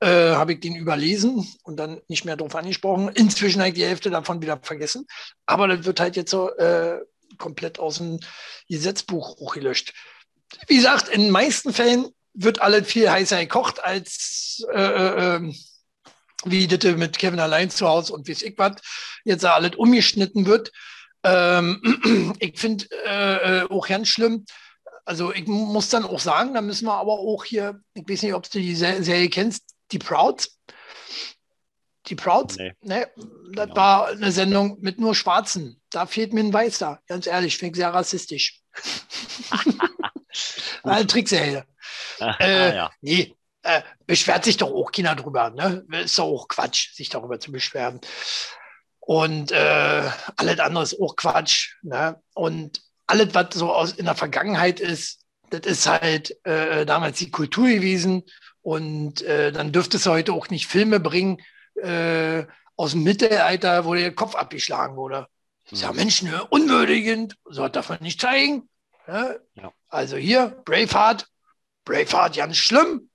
äh, habe ich den überlesen und dann nicht mehr drauf angesprochen. Inzwischen habe ich die Hälfte davon wieder vergessen. Aber das wird halt jetzt so äh, komplett aus dem Gesetzbuch hochgelöscht. Wie gesagt, in den meisten Fällen wird alles viel heißer gekocht, als äh, äh, ähm, wie das mit Kevin allein zu Hause und wie es ich was jetzt alles umgeschnitten wird. Ähm, ich finde äh, äh, auch ganz schlimm. Also ich muss dann auch sagen, da müssen wir aber auch hier, ich weiß nicht, ob du die Se- Serie kennst, die Prouds. Die Prouds, Nee. ne? Das Genau. war eine Sendung mit nur Schwarzen. Da fehlt mir ein Weißer, ganz ehrlich, finde ich sehr rassistisch. Eine Trickserie. Ah, Äh, ja. Nee, äh, beschwert sich doch auch keiner drüber. Ne? Ist doch auch Quatsch, sich darüber zu beschweren. Und äh, alles andere ist auch Quatsch. Ne? Und alles, was so aus, in der Vergangenheit ist, das ist halt äh, damals die Kultur gewesen. Und äh, dann dürfte es heute auch nicht Filme bringen äh, aus dem Mittelalter, wo der Kopf abgeschlagen wurde. Das ist ja Mhm. Menschen unwürdigend, so darf man nicht zeigen. Ne? Ja. Also hier, Braveheart, Braveheart ganz schlimm.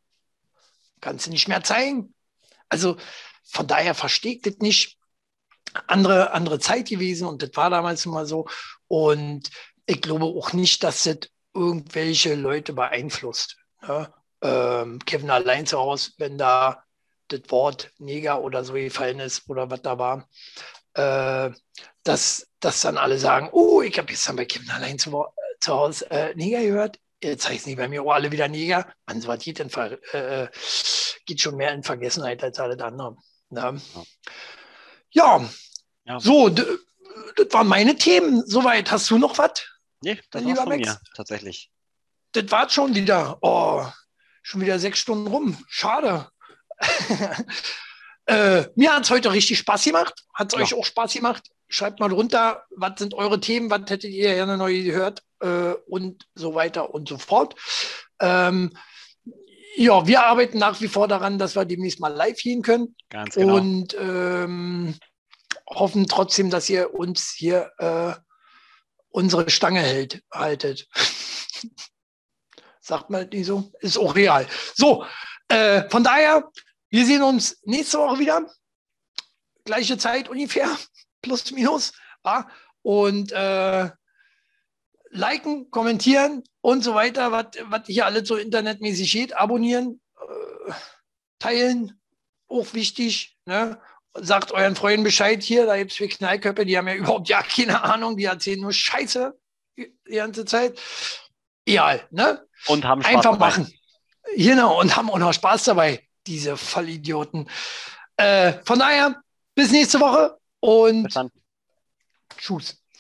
Kannst du nicht mehr zeigen. Also von daher verstehe ich das nicht. Andere, andere Zeit gewesen und das war damals immer so. Und ich glaube auch nicht, dass das irgendwelche Leute beeinflusst. Ne? Ähm, Kevin allein zu Hause, wenn da das Wort Neger oder so gefallen ist oder was da war, äh, dass, dass dann alle sagen, oh, ich habe gestern bei Kevin allein zu, zu Hause äh, Neger gehört. Jetzt heißt nicht bei mir auch alle wieder Neger. Man, so was geht, in Ver äh, geht schon mehr in Vergessenheit als alle anderen. Ne? Ja, Ja. so, d- das waren meine Themen. Soweit. Hast du noch was? Nee, war's lieber Max. mir, tatsächlich. Das war schon wieder. Oh, schon wieder sechs Stunden rum. Schade. äh, mir hat es heute richtig Spaß gemacht. Hat es Ja. euch auch Spaß gemacht? Schreibt mal drunter, was sind eure Themen, was hättet ihr gerne neu gehört äh, und so weiter und so fort. Ähm, ja, wir arbeiten nach wie vor daran, dass wir demnächst mal live gehen können Ganz genau. und ähm, hoffen trotzdem, dass ihr uns hier äh, unsere Stange hält, haltet. Sagt man nicht so? Ist auch real. So, äh, von daher, wir sehen uns nächste Woche wieder. Gleiche Zeit ungefähr, plus minus. Ja? Und äh, liken, kommentieren und so weiter, was hier alles so internetmäßig geht. Abonnieren, äh, teilen, auch wichtig. Ne? Sagt euren Freunden Bescheid hier, da gibt es vier Knallköpfe, die haben ja überhaupt ja keine Ahnung, die erzählen nur Scheiße die ganze Zeit. Egal, ne? Und haben Spaß Einfach dabei. machen. Genau, und haben auch noch Spaß dabei. diese Vollidioten. Äh, von daher, bis nächste Woche und dann. tschüss.